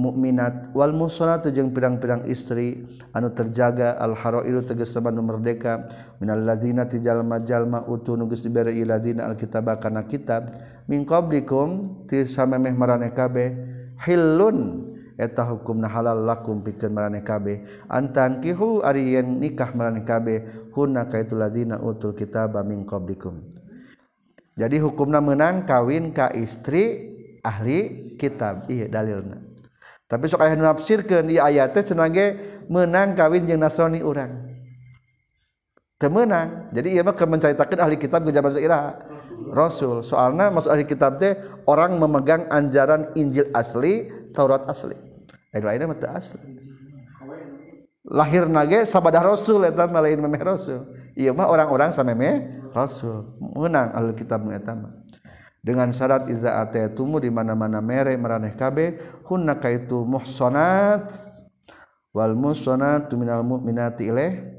mukminat wal musonatu jeung pirang-pirang istri. Anu terjaga al harairu tegas laban merdeka. Minal ladzina ti jalma-jalma utu nugus diberi ladzina alkitab kana kitab. Min qablikum ti samemeh maraneh kabeh hilun eta hukumna halal lakum pikeun marane kabeh. Antan kihu ari yen nikah marane kabeh hunna kaitu ladzina utul kitaba min qablikum. Jadi hukumna menang kawin ka istri ahli kitab. Iya dalilna. Tapi sok aya nafsirkeun di ayat teh menang kawin jeung nasrani urang. Temenang jadi ia mah menceritakan ahli kitab ke zaman Rasul. Rasul. Soalnya masuk ahli kitab teh orang memegang anjaran Injil asli Taurat asli. Lahir nage sahabatdah rasul Iya mah orang-orang sameme Rasul menang Alkitab etama. Dengan syarat iza atetumu di mana-mana mere meraneh kabe hunna kaitu muhsanat wal muhsanatu minal mu'minati ilaih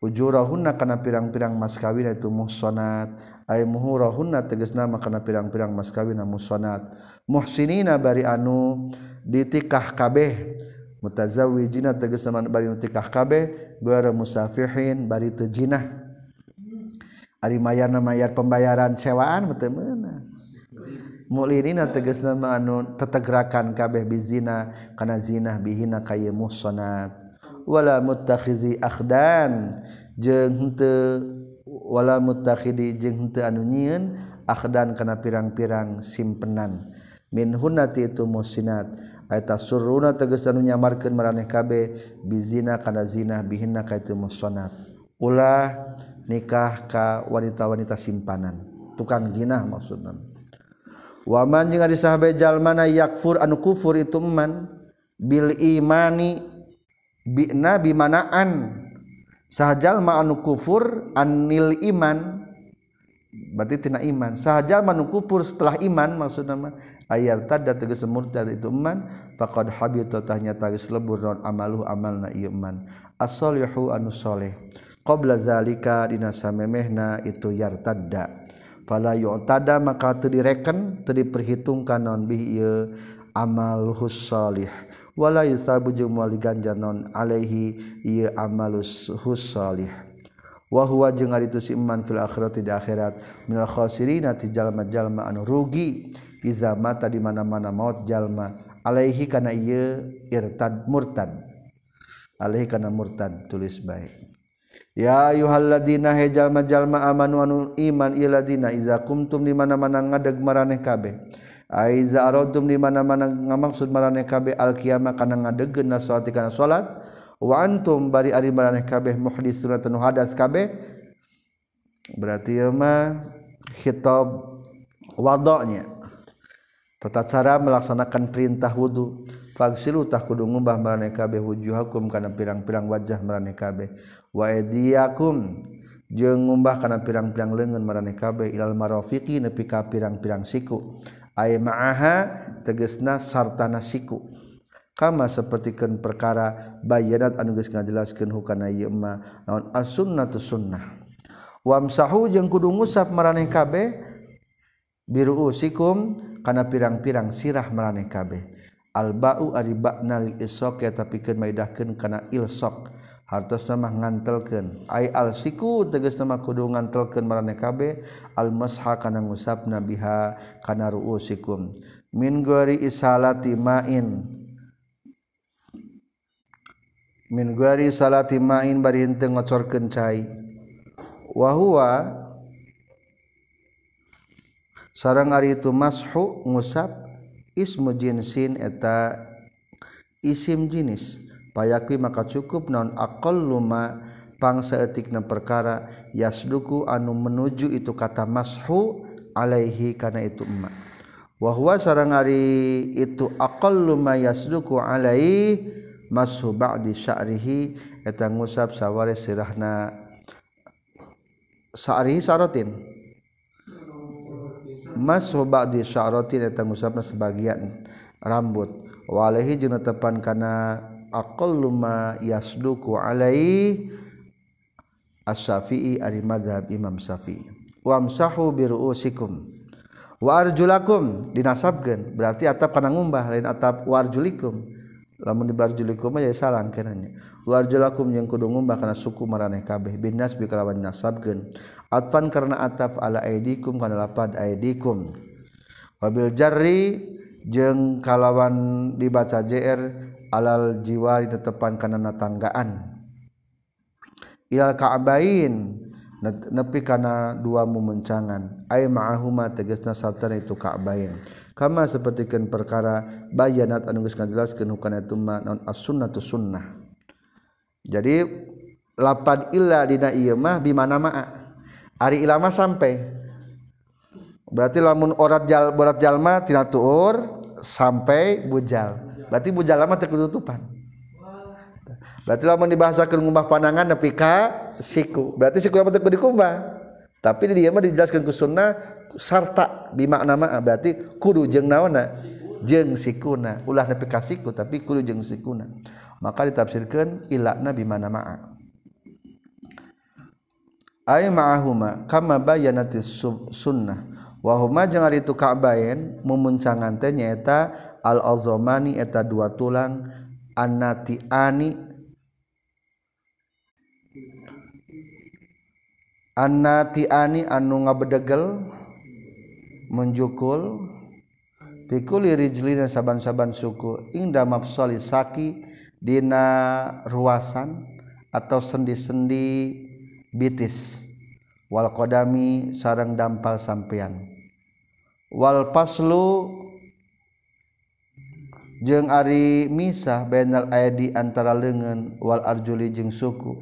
ujurahunna kana pirang-pirang mas kawin itu muhsanat ay muhurahunna tegasna kana pirang-pirang mas kawin muhsanat muhsinina bari anu ditikah kabeh mutazawi jina teges bari tikah kabeh guara musafihin bari teu jinah ari mayarna mayar pembayaran sewaan mah teu meunang mulinina tegesna mah anu tetegrakan kabeh bizina kana zina bihina kaya muhsanat wala mutakhizi akhdan jeung henteu wala mutakhidi jeung henteu anu nyieun akhdan kana pirang-pirang simpenan min hunati itu musinat eta suruna tegas anu nyamarkeun maraneh kabeh bizina kana zina bihinna ka itu musonat ulah nikah ka wanita-wanita simpanan. Tukang jinah maksudna. Waman jeung ari sahabe jalmana yakfur anu kufur itu man bil imani bi'na bimanaan manaan. Sahajal ma anu kufur anil iman. berarti tina iman. Sahaja manu kufur setelah iman maksud nama ayat tanda tegas murtad itu iman faqad habita tahnya tagis lebur non amaluh amalna ieu iman. As-solihu anu soleh qabla zalika dina samemehna itu yartadda fala yu'tada maka teu direken teu diperhitungkan non bihi ieu amalhus salih. Wala yusabu jeung moal diganjar non alaihi ieu amalus husalih wahwa jeung ari itu si iman fil akhirati di akhirat. Minal khasirina ti jalma-jalma anu rugi. Iza mata di mana-mana maut jalma. Alaihi kana ieu irtad murtad. Alaihi kana murtad tulis baik. Ya yuhalladina he jalma-jalma amanu anu iman iladina iza kumtum di mana-mana ngadeg maraneh kabeh. Aiza aradum di mana-mana ngamaksud maraneh kabeh al qiyamah kana ngadegkeun na salat kana salat wantum bari ari maraneh kabeh muhditsun anu hadas kabeh. Berarti ieu mah khitab wadanya tata cara melaksanakan perintah wudu. Fagsilu tah kudu ngumbah maraneh kabeh wujuhakum kana pirang-pirang wajah maraneh kabeh. Wa aydiyakum jeung ngumbah kana pirang-pirang leungeun maraneh kabeh. Ilal marafiqi nepi ka pirang-pirang siku. Ay ma'aha tegesna sartana siku. Kama sepertikan perkara bayanat anuges ngajelaskan hukana yema naon as-sunnah sunnah. Wamsahu jeung kudu ngusap maraneh kabeh biru usikum kana pirang-pirang sirah maraneh kabeh. Alba'u ari ba'na lil isok ya tapikeun maidahkeun kana ilsok. Hartos nama ngantelken ay al siku tegas nama kudu ngantelken marane kabe al masha kana ngusapna biha kana ruusikum. Min gori isalati ma'in min guari salati main bari henteu ngocorkeun cai. Wa huwa sareng ari itu mashu ngusap ismu jinsin eta isim jinis. Payakwi maka cukup non aqallu luma pangsa etikna perkara yasduku anu menuju itu kata mashu alaihi kana itu emma wa huwa sareng ari itu aqallu ma yasduku alaihi mashu ba'di sya'rihi eta ngusap saware sirahna. Sya'rihi sya'ratin mashu ba'di sya'ratin eta ngusapna sebagian rambut. Walahi jeung tepan kana aqallu ma yasduku alai as-syafi'i ari mazhab imam syafi'i. Wamsahu bi ru'usikum. Wa arjulakum dinasabkeun. Berarti atap kana ngumbah lain atap warjulikum lamun di dibarjulikum ya sarang kenanya warjulakum yang kudu ngumbah kana suku maraneh kabeh. Binas bi kalawan nasabkeun. Atfan karena ataf ala aidikum kana lapad aidikum. Wabil jarri jeung kalawan dibaca jr alal jiwa di tetepan kana tanggaan ilal ka'bain. nepi kana dua mumencangan ay ma'ahuma tegasna sartana itu ka'bain. Kama sapertikeun perkara bayanat anu geus ngajelaskeun hukana itu ma non as-sunnatu sunnah. Jadi lapan illa dina ieu mah bimana ma'a? Ari ilama sampai. Berarti lamun orat jal berat jalma tina tuur sampai bujal. Berarti bujal lama teu tutupan berarti lamun dibahasakeun ngubah pandangan nepi ka siku. Berarti siku apa teu dikumbah tapi di dia mah dijelaskan ke sunnah sarta bimakna ma'a. Berarti kudu jeng naona jeng sikuna. Ulah nepi kasiku tapi kudu jeng sikuna. Maka ditafsirkan ilakna bimana ma'a. Ay ma'ahuma kama bayanati sunnah. Wahuma jeung ari itu kabayan memuncangan teh nyaeta al azamani eta dua tulang anatiani anna tiani anu ngabedegel menjukul pikuli dan saban-saban suku. Inda mafsali saki dina ruasan atau sendi-sendi bitis. Wal qadami sarang dampal sampean wal paslu jeung ari misah bainal ayadi antara lengan. Wal arjuli jeung suku.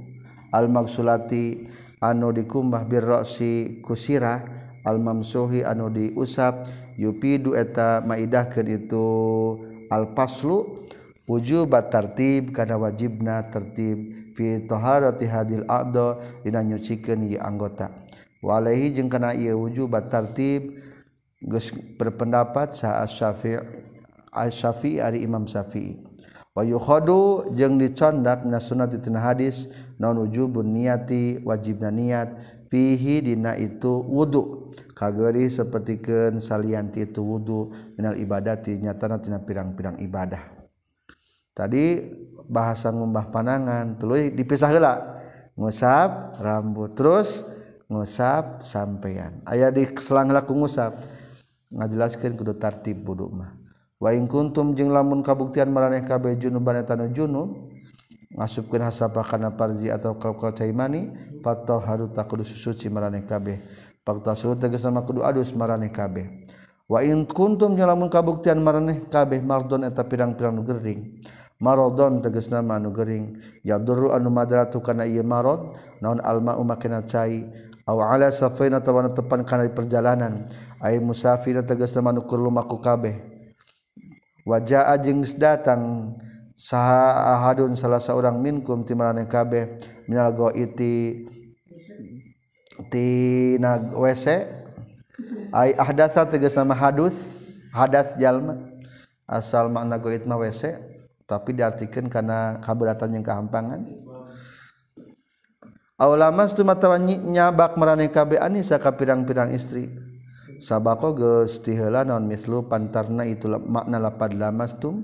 Al maksulati anu dikumbah birroksi kusirah almamsuhi anu diusap yupidu eta maidahkeun itu alpaslu wujubat tartib kana wajibna tertib fi taharati hadil a'dha dina nyucikeun ieu anggota. Walaihi jeung kana ieu wujubat tartib geus berpendapat sa asy-Syafi'i Asy-Syafi'i ari Imam Syafi'i. Wayukhodu jeung dicondak na sunat tina hadis non ujubun niati wajib na niat pihi dina itu wudhu kageri sapertikeun salianti itu wudhu minal ibadati nyatana tina pirang-pirang ibadah. Tadi bahasa ngumbah panangan tuluy dipisah heula. Ngusap rambut terus ngusap sampeyan. Aya di selang laku ngusap. Ngajelaskeun kudu tartib wudu mah. waing kuntum jeung lamun kabuktian maraneh kabeh junuban eta junub ngasupkeun hasapa kana parji atau kalkal caimani fatahharu takudu suci maraneh kabeh. Pagtasul tegas sama kudu adus maraneh kabeh. Wa in kuntum jeung lamun kabuktian maraneh kabeh mardon eta pirang-pirang nu gering. Marodon tegas nama anu gering. Ya duru anu madratu kana ieu marod naon alma umakena cai. Aw ala safaina tawana tepan kana perjalanan. Ay musafir tegas nama manu kurlumaku kabeh. wajah ajeng datang saha ahadun salah seorang minkum timarane kabeh minal goiti tina WC ay ahdasa tegas nama hadus hadas jalma. Asal makna goit mah WC tapi diartikan karena kaberatan yang kehampangan Aulamas tu matawa nyabak marane kabeh anisa ka pirang-pirang istri. sabako gestihela non mislu pantarna itu makna lapad lamastum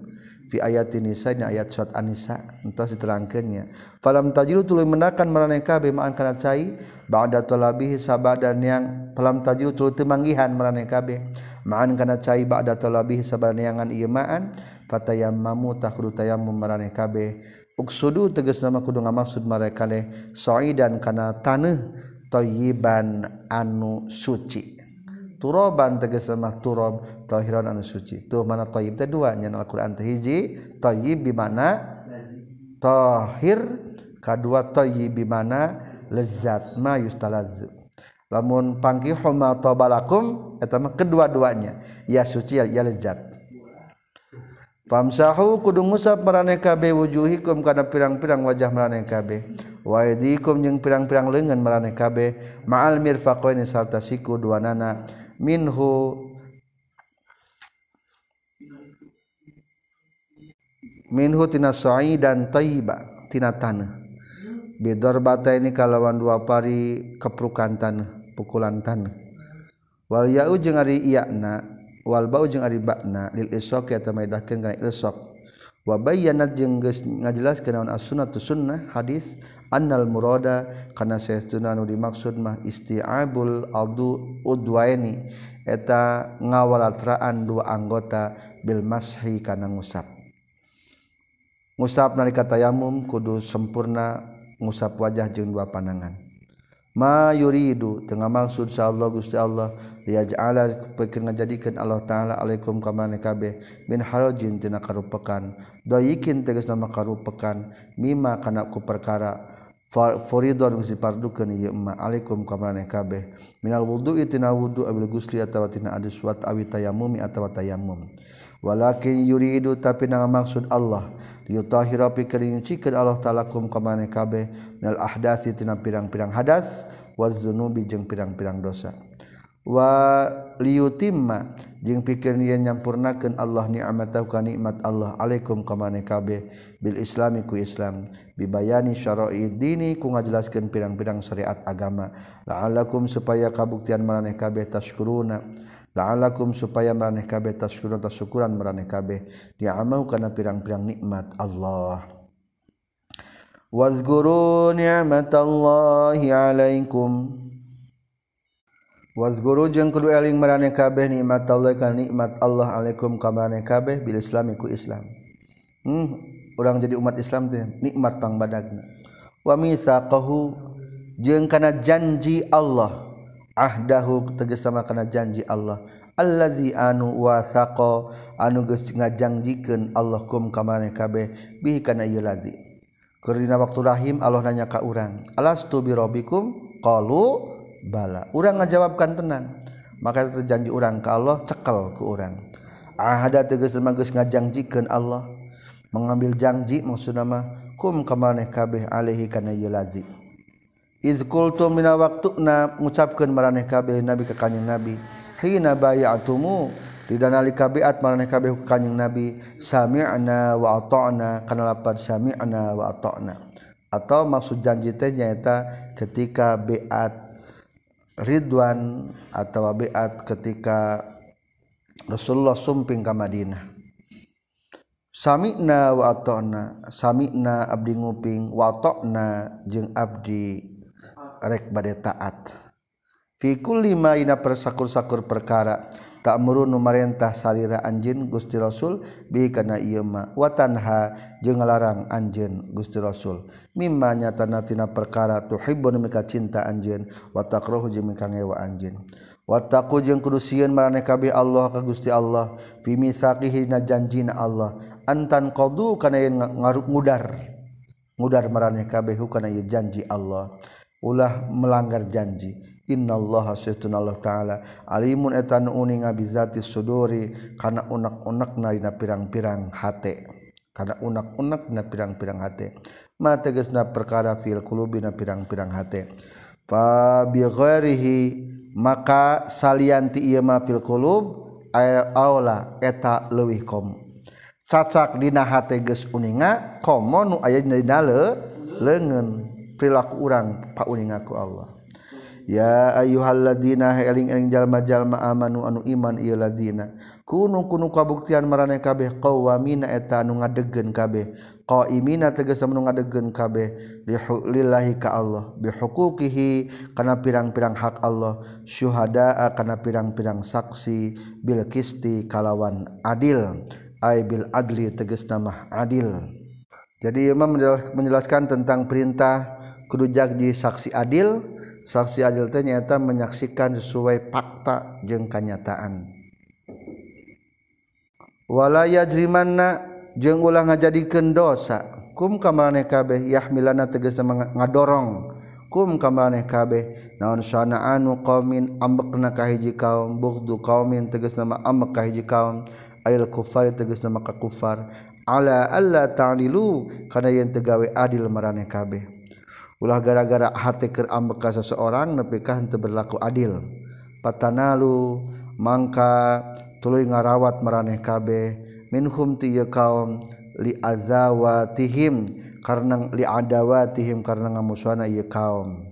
fi ayatin nisa nya ayat surat anisa entah diterangkeunnya falam tajilu tuluy mendakan maraneh kabeh ma'an kana cai ba'da talabihi sabadan yang falam tajilu tuluy teu manggihan maraneh kabeh ma'an kana cai ba'da talabihi sabadan yangan ieu ma'an fatayammamu takhru tayammum maraneh kabeh uksudu tegas nama kudu ngamaksud mereka leh soidan kana taneuh toyiban anu suci. Turoban tegas mah turob tahiran anu suci. Tuh mana tayyib teh dua nya Al-Qur'an teh hiji. Tayyib bi mana? Tahir. Kadua tayyib bi mana? Lezat ma yustalaz. Lamun pangki huma tabalakum eta mah kedua-duanya. Ya suci ya lezat. Famsahu kudu ngusap marane kabeh wujuhikum kana pirang-pirang wajah marane kabeh wa aydikum jeung pirang-pirang leungeun marane kabeh ma'al mirfaqaini sarta siku dua nana minhu. Minhu tina soai dan toiba tina tanah. Bidor bata ini kalawan dua pari keprukan tanah pukulan tanah. Wal ya'u jeung ari iya'na wal bau jeung ari ba'na lil isok ya tamai dahkeun kana isok wabayanat jeung geus ngajelas kenaon as-sunnah tu sunnah hadis annal murada kana saestuna nu dimaksud mah isti'abul adu udwaini eta ngawalatraan dua anggota bil mashi kana ngusap. Ngusap nalika tayamum kudu sempurna ngusap wajah jeung dua panangan mayuridu tengah maksud sa Allah Gusti Allah liyaj'ala pikir ngajadikeun Allah taala alaikum ka maneh kabeh min harajin tina karupekan dayikin tegasna makarupekan mimma kana ku perkara. Faridon geus dipardukeun ieu ma alaikum ka maneh kabeh. Minal wudu'i tina wudu abil gusli atawa tina adus wat awi tayammumi atawa tayammum walakin yuridu tapi na maksud Allah. Yutahira pikeun nyucikeun Allah taala kum ka maneh kabeh. Minal ahdasi tina pirang-pirang hadas. Wazunubi jeung pirang-pirang dosa. Wa liyutimma jeung pikeun yen nyampurnakeun Allah ni'amatahu ka nikmat Allah. Alaikum ka maneh kabeh. Bil islami ku Islam. Bibayani syara'i dini ku ngajelaskeun pirang-pirang syariat agama. La'alakum supaya kabuktian maneh kabeh tashkuruna. La'allakum supaya maneh kabeh tashkuruna tasyukuran maneh kabeh. Di'amau kana pirang-pirang nikmat Allah. Wazkuru ni'matallahi alaikum. Guru jeung kudu eling marane kabeh nikmat Allah kan nikmat Allah alaikum ka marane kabeh bil islamiku Islam. Hmm, orang jadi umat Islam teh nikmat pang badagna. Wa mitsaqahu jeung kana janji Allah ahdahu tegas sama kana janji Allah. Allazi anu wasaqo anu geus ngajangjikeun Allah kum ka maneh kabeh bihi kana ieu ladzi Kurina waktu rahim Allah nanya ka urang alastu bi rabbikum? Qalu bala. Urang ngajawabkan tenan. Maka itu janji urang ka Allah cekel ku urang. Ahada tegas sama geus ngajangjikeun Allah. Mengambil janji maksudna mah kum ka maneh kabeh alaihi kana ieu ladzi izkultum mina waktuna ngucapkeun maraneh kabeh nabi ka kanjing nabi. Hina bayatumu didanali kabiat maraneh kabeh ka kanjing nabi. Sami'na wa ata'na kana lapan sami'na wa ata'na. Atau maksud janji teh nyaeta ketika beat Ridwan atau beat ketika Rasulullah sumping ka Madinah. Sami'na wa ata'na sami'na abdi nguping wa ata'na jeung abdi rek badai taat. Fikul lima ina persakur-sakur perkara tak merun numarentah salira anjin Gusti Rasul bi kana ieu ma. Watanha jeung ngalarang anjeun Gusti Rasul. Mimma nyatana tina perkara tuhibbun mika cinta anjeun wa takrahu jeung mika ngewa anjeun. Wataku jeung kudu sieun maraneh kabeh Allah ka Gusti Allah fi mitsaqihi na janjina Allah. Antan qadu kana yen ngaruk mudar mudar maraneh kabeh kana ieu janji Allah. ulah melanggar janji. Innallaha saytuna Allah taala. Alimun etan uning abizati suduri. Kana unak-unak na pirang-pirang hate. Kana unak-unak na pirang-pirang hate. Ma tegasna perkara fil qulubi na pirang-pirang hate. Fa bi ghairihi maka salianti ieu ma fil qulub aula eta leuwih kom. Cacak dina hate geus uninga komo nu aya dina leungeun perilaku orang pauning aku Allah. Ya ayuhalladzina eling-eling jalma-jalma amanu anu iman ieu ladina kunu kunu kabuktian marane kabeh qawamina eta anu ngadegen kabeh. Qaimina tegas anu ngadegen kabeh. Lillahi ka Allah bihuquqihi kana pirang-pirang hak Allah. Syuhada kana pirang-pirang saksi. Bil kisti kalawan adil. Ay bil adli tegas nama adil. jadi Imam menjelaskan tentang perintah kudu jagji saksi adil. Saksi adil ternyata menyaksikan sesuai fakta jeung kanyataan wala yajrimanna jeung ulah ngajadikeun dosa. Kum kamarane kabeh yahmilana tegas ngadorong. Kum kamarane kabeh naon sana'anu qaumin ambekna ka hiji kaum bughdu qaumin tegas nama ambek ka hiji kaum. Ail kufar tegas nama ka kufar. Ala alla ta'dilu kana yen tegawe adil marane kabeh. Ulah gara-gara hati ke ambeka seseorang nepikah untuk berlaku adil. Patanalu mangka tuluy ngarawat meraneh kabeh. Minhum ti kaum li azawatihim karena li adawatihim karena ngamusuhana ieu kaum.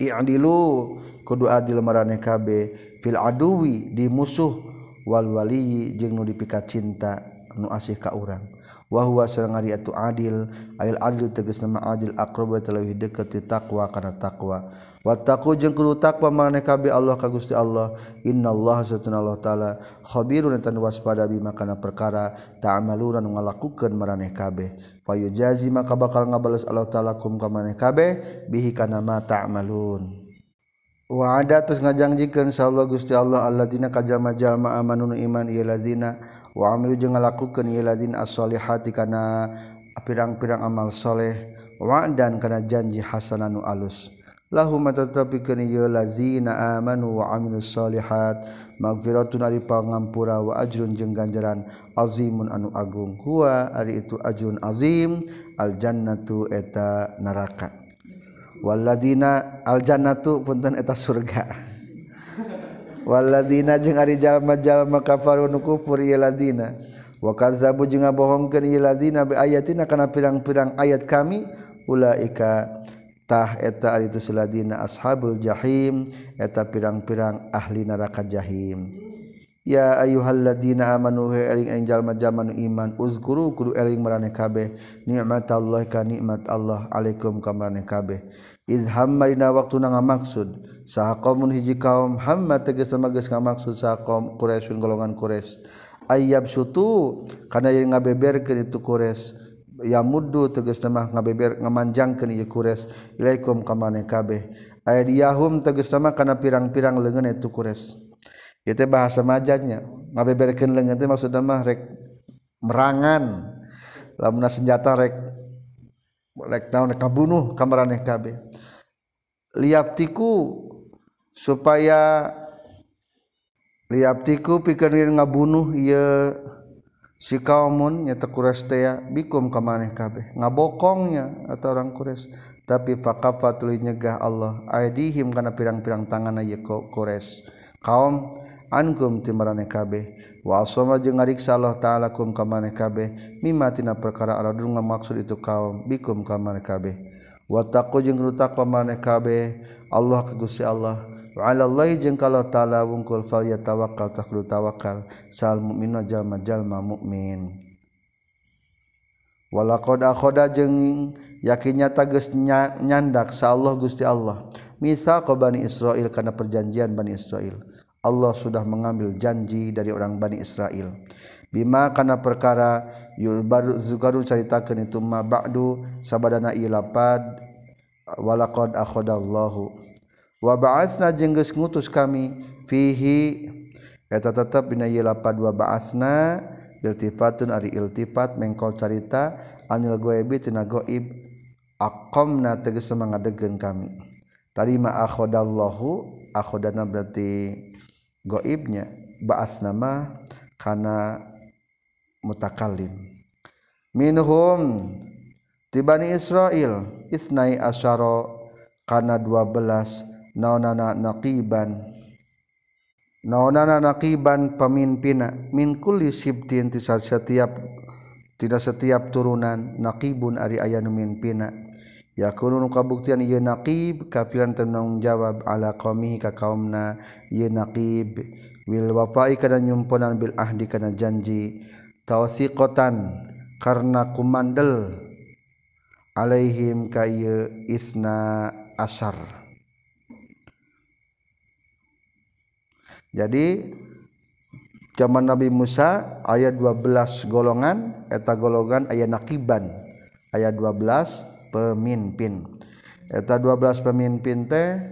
I'dilu kudu adil meraneh kabeh. Fil aduwi di musuh wal wali jeung nu dipikat cinta nu asih ka urang. Wahwa sareng ari atu adil ail adil tegas nama adil aqrab talawi dekat ti taqwa kana taqwa. Wattaqu jeung kudu taqwa maneh kabeh Allah ka Gusti Allah. Innallaha satuna Allah taala khabirun tan waspada bima kana perkara ta'maluna nu ngalakukeun maraneh kabeh fayujazi maka bakal ngabales Allah taala kum ka maneh kabeh bihi kana ma ta'malun ta Waada terus ngajangjikan Insyaallah Gusti Allah alladzina kajama-jalma amanu iman ieu lazina wa amilu jeung ngalakukeun ieu lazina as-solihati kana pirang-pirang amal soleh wa dan kana janji Hasananu nu alus. Lahum tatapikeun ieu lazina amanu wa amilus solihat magfiratun ari pangampura wa ajrun jeung ganjaran azimun anu agung. Huwa ari itu ajrun azim al jannatu eta neraka. waladina aljannatu punten eta surga. Waladina jeung ari jalma-jalma kafaru nu kufur ieu wa kazzabu jeung ngabohongkeun ieu ladina bi ayatina kana pirang-pirang ayat kami ulaika tah eta ari itu ladina ashabul jahim eta pirang-pirang ahli neraka jahim. ya ayuhalladzina amanu eling ing jalma-jalma iman uzkuru kudu eling marane kabeh. Nikmatallah ka nikmat Allah alaikum ka marane kabeh. Iz hammaina waqtuna ngamaksud saha qaumun hiji kaum hamma tegas mageus ngamaksud saha qaum quraisyun golongan quraisy ayyab sutu kana yang ngabeberkeun itu quraisy ya muddu tegas mah ngabeber ngamanjangkeun ieu quraisy ilaikum ka marane kabeh. Aydiyahum tegas nama kana pirang-pirang leungeun itu quraisy ieu teh bahasa majanya ngabeberkeun leungeun teh maksudna mah rek merangan. Lamun senjata rek rek naon kabunuh ka maraneh kabeh liaptiku supaya liaptiku pikeun ngabunuh ieu si kaumunnya tekurastea bikum ke maneh kabeh ngabokongnya atau orang kures. Tapi fakafa tuluy nyegah Allah aidihim kana pirang-pirang tangan ye kures. Kaum ankum timarane kabeh. Wa asama jeung ngariksa Allah taala kum ka maneh kabeh. Mimma tina perkara aradun maksud itu kaum bikum ka maneh kabeh. Wa taqu jeung rutak maneh kabeh. Allah ka Gusti Allah. Allah jeng kalau taala wungkul fal ya tawakal taklu tawakal sal mukmin jalma jalma mukmin walaqad akhoda jeung yakinnya tages nyandak sa Allah Gusti Allah. Misal ke Bani Israel karena perjanjian Bani Israel Allah sudah mengambil janji dari orang Bani Israel. Bima karena perkara baru zukaru caritakeun itu ma ba'du sabadana ilapad walaqad akhodallahu wabaasna jengges ngutus kami fihi eta tetap bina ieu wa ba'asna iltifatun ari iltifat mengkol carita anil goibi tina goib aqamna tegas mangadegeun kami. Tadi ma akhodallahu akhodana berarti goibnya baas nama karena mutakalim. Minhum tibani Israel isnai asyara karena dua belas naonana naqiban. Naonana naqiban pemimpina min kulli sibtin setiap tidak setiap turunan naqibun ari aya nu mimpina. yakunu kabuktian ieu naqib kafiran tenung jawab ala qaumi ka kaumna. Ieu naqib wil wafa'i kana nyumponan bil ahdi kana janji. Tawsiqatan karena kumandel alaihim ka ieu isna asar jadi zaman Nabi Musa ayat 12 golongan eta golongan aya naqiban. Ayat 12 pemimpin. Eta 12 pemimpin teh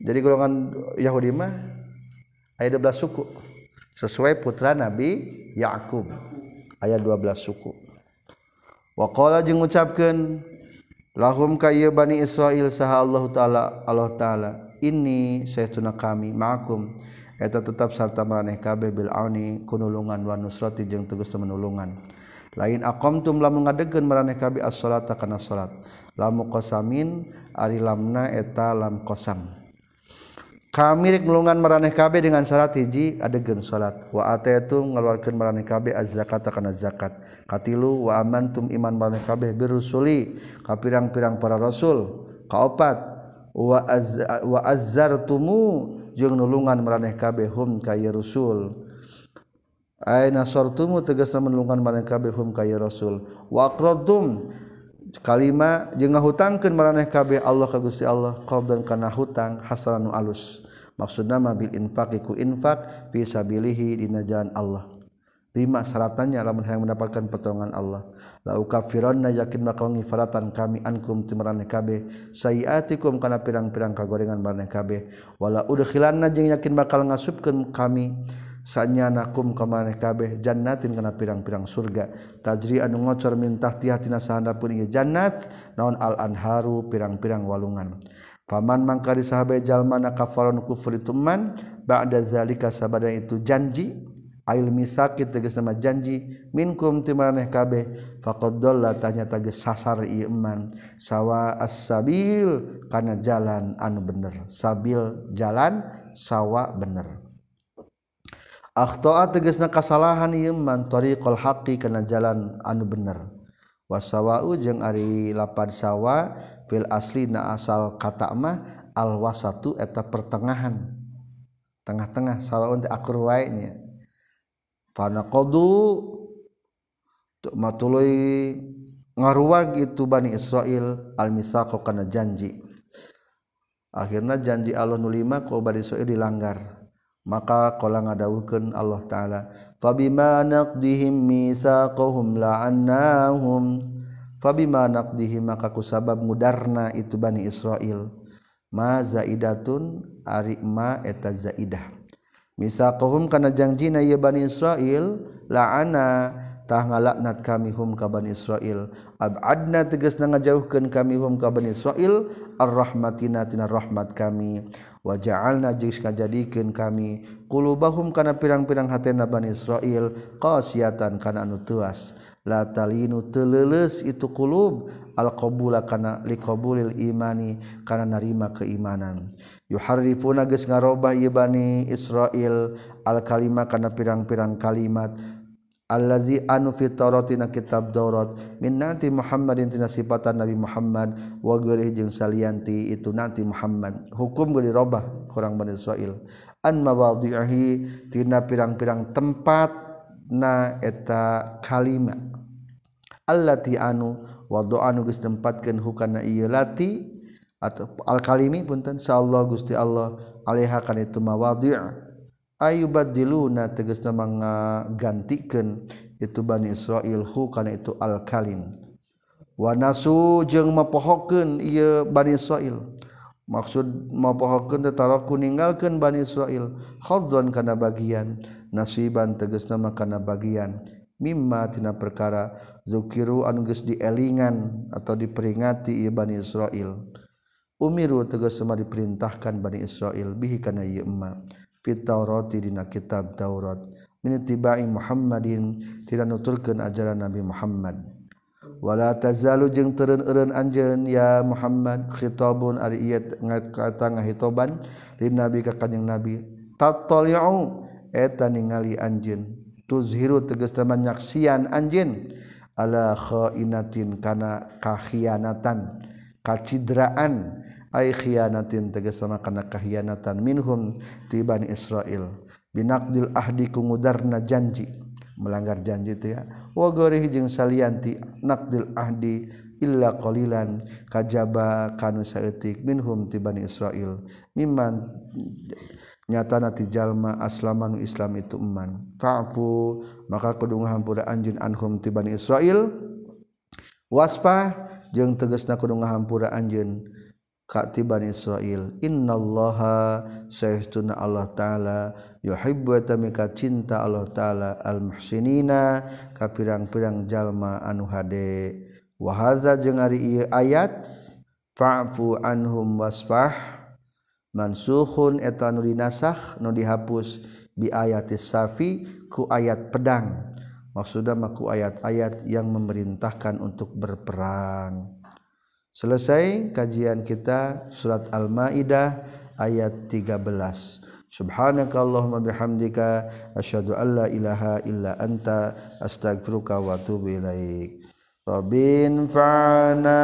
jadi golongan Yahudi mah aya 12 suku. Sesuai putra Nabi Yakub. Ayat 12 suku. Waqala jeung ngucapkeun lahum ka ieu Bani Israil saha Allah taala Allah taala ini saytuna kami ma'akum. Eta tetap sarta maraneh kabeh bil auni kunulungan wa nusrati jeung tegas menulungan lain akomtum lamun ngadegen meraneh kabi as salat kana salat. Lamu qasamin ari lamna eta lam qasam. Kamirik melungan meraneh kabe dengan syarat hiji adegan salat. Wa ataitum ngaluarkeun meraneh kabe az zakat kana zakat. Katilu wa amantum iman meraneh kabe birusuli ka pirang-pirang para rasul kaopat wa az wa azzartumu jeung nulungan meraneh kabe hum ka rasul. ay nasortumu tegas menlungkan marang kabeh hum ka rasul. Wa aqradtum kalima jeung ngahutangkeun maraneh kabeh Allah kagusi Allah Allah. Dan kana hutang hasanan alus. Maksud nama bil infaqi ku infaq fi sabilihi dina jalan Allah. Lima syaratannya lamun yang mendapatkan pertolongan Allah. La ukafiranna yakin bakal ngifaratan kami ankum timaraneh kabeh sayiatikum kana pirang-pirang kagorengan maraneh kabeh wala udkhilanna jeung yakin bakal ngasupkeun kami. sanya nakum kemaneh kabeh jannatin kana pirang-pirang surga. Tajri anu ngocor mintah tiah sahanda pun ieu jannat naon al anharu pirang-pirang walungan. Paman mangkari sahabe jalma kafaron kufur itu man ba'da zalika sabada itu janji ail misaki tegas nama janji minkum timaneh kabeh faqad dalla tanya tegas sasar ieu iman sawa as-sabil kana jalan anu bener. Sabil jalan sawa bener. Akhtoa tegesna kasalahan ieu man tariqul haqqi kana jalan anu bener. Wasawa'u jeung ari lapad sawa fil asli na asal kata mah al wasatu eta pertengahan. Tengah-tengah sawaun teh akur wae nya. Fanaqadu matului ngaruwag itu Bani Israel al-misaqo kana janji. Akhirna janji Allah nulima ku Bani Israel dilanggar. maka kola ngadawukeun Allah taala fabima naqdihim mitsaqahum la'annahum. Fabima naqdihim maka kusabab mudarna itu Bani Israel. Ma zaidatun arikma eta zaidah. Misaqahum kana janjina ya Bani Israel la'ana. tah ngalaknat kami hum ka Bani Israil abadna tegas na ngajauhkeun kami hum ka Bani Israil arrahmatina tina rahmat kami. Wa ja'alna jeung kajadikeun kami. Qulubahum kana pirang-pirang hatena Bani Israil qasiyatan kana anu teuas la talinu teleuleus itu qulub. Alqabula kana liqabulil imani. Kana narima keimanan. Yuharrifuna geus ngarobah ieu Bani Israil al kalima kana pirang-pirang kalimat. allazi anu fi Tauratina kitab Taurat. Min nanti Muhammadin tina sifatan Nabi Muhammad. Wa ghairihi jeung salianti itu nanti Muhammad. Hukum geuli robah kurang Bani Israil. An mawadhihi tina pirang-pirang tempat na eta kalima. Allati anu wadha anu geus tempatkeun hukana ieu lati atau al kalimi punten insyaallah Gusti Allah alaiha kana itu mawadhi' ayubadiluna tegasna mangagantikeun itu Bani Israil hu kana itu alkalin. Wa nasu jeung mapohokeun ieu Bani Israil maksud mapohokeun teh taraku ninggalkeun Bani Israil khadzan kana bagian. Nasiban tegasna mah kana bagian. Mimma tina perkara. Zukiru anu geus dielingan atau diperingati ieu Bani Israil umiru tegas sama diperintahkan Bani Israil bihi kana ieu emak fit Taurati dina kitab Taurat. Min tibai Muhammadin tidak nuturkeun ajaran Nabi Muhammad. Wala tazalu jeung teureun eureun anjeun ya Muhammad khitabun ari ieu kata ngahitoban lin nabi ka kanjing nabi. Tataliu eta ningali anjeun. Tuzhiru tegas nyaksian anjeun. Ala khainatin kana kahianatan kacidraan. ay khianatin tegas sama kana kahianatan minhum ti Bani Israil binaqdil ahdi ku ngudarna janji. Melanggar janji teh ya. Wa gorih jeung salianti naqdil ahdi illa qalilan kajaba kanu saeutik minhum ti Bani Israil mimman nyatana ti jalma aslamanu Islam itu iman fa'fu maka kudu ngahampura anjeun anhum ti Bani Israil waspa jeung tegasna kudu ngahampura anjeun kati Bani Israil. Innallaha sayyiduna Allah taala. Yuhibbu tamika cinta Allah taala al muhsinina ka pirang-pirang jalma anu hade. Wa hadza jeung ari ieu ayat fa'fu anhum wasfah. Mansukhun eta nu dinasakh nu dihapus bi ayatis safi ku ayat pedang. Maksudna ku ayat-ayat yang memerintahkan untuk berperang. Selesai kajian kita surat Al-Maidah ayat 13. Subhanakallahumma bihamdika asyhadu an la ilaha illa anta astaghfiruka wa atubu ilaik. Rabbin fa'ana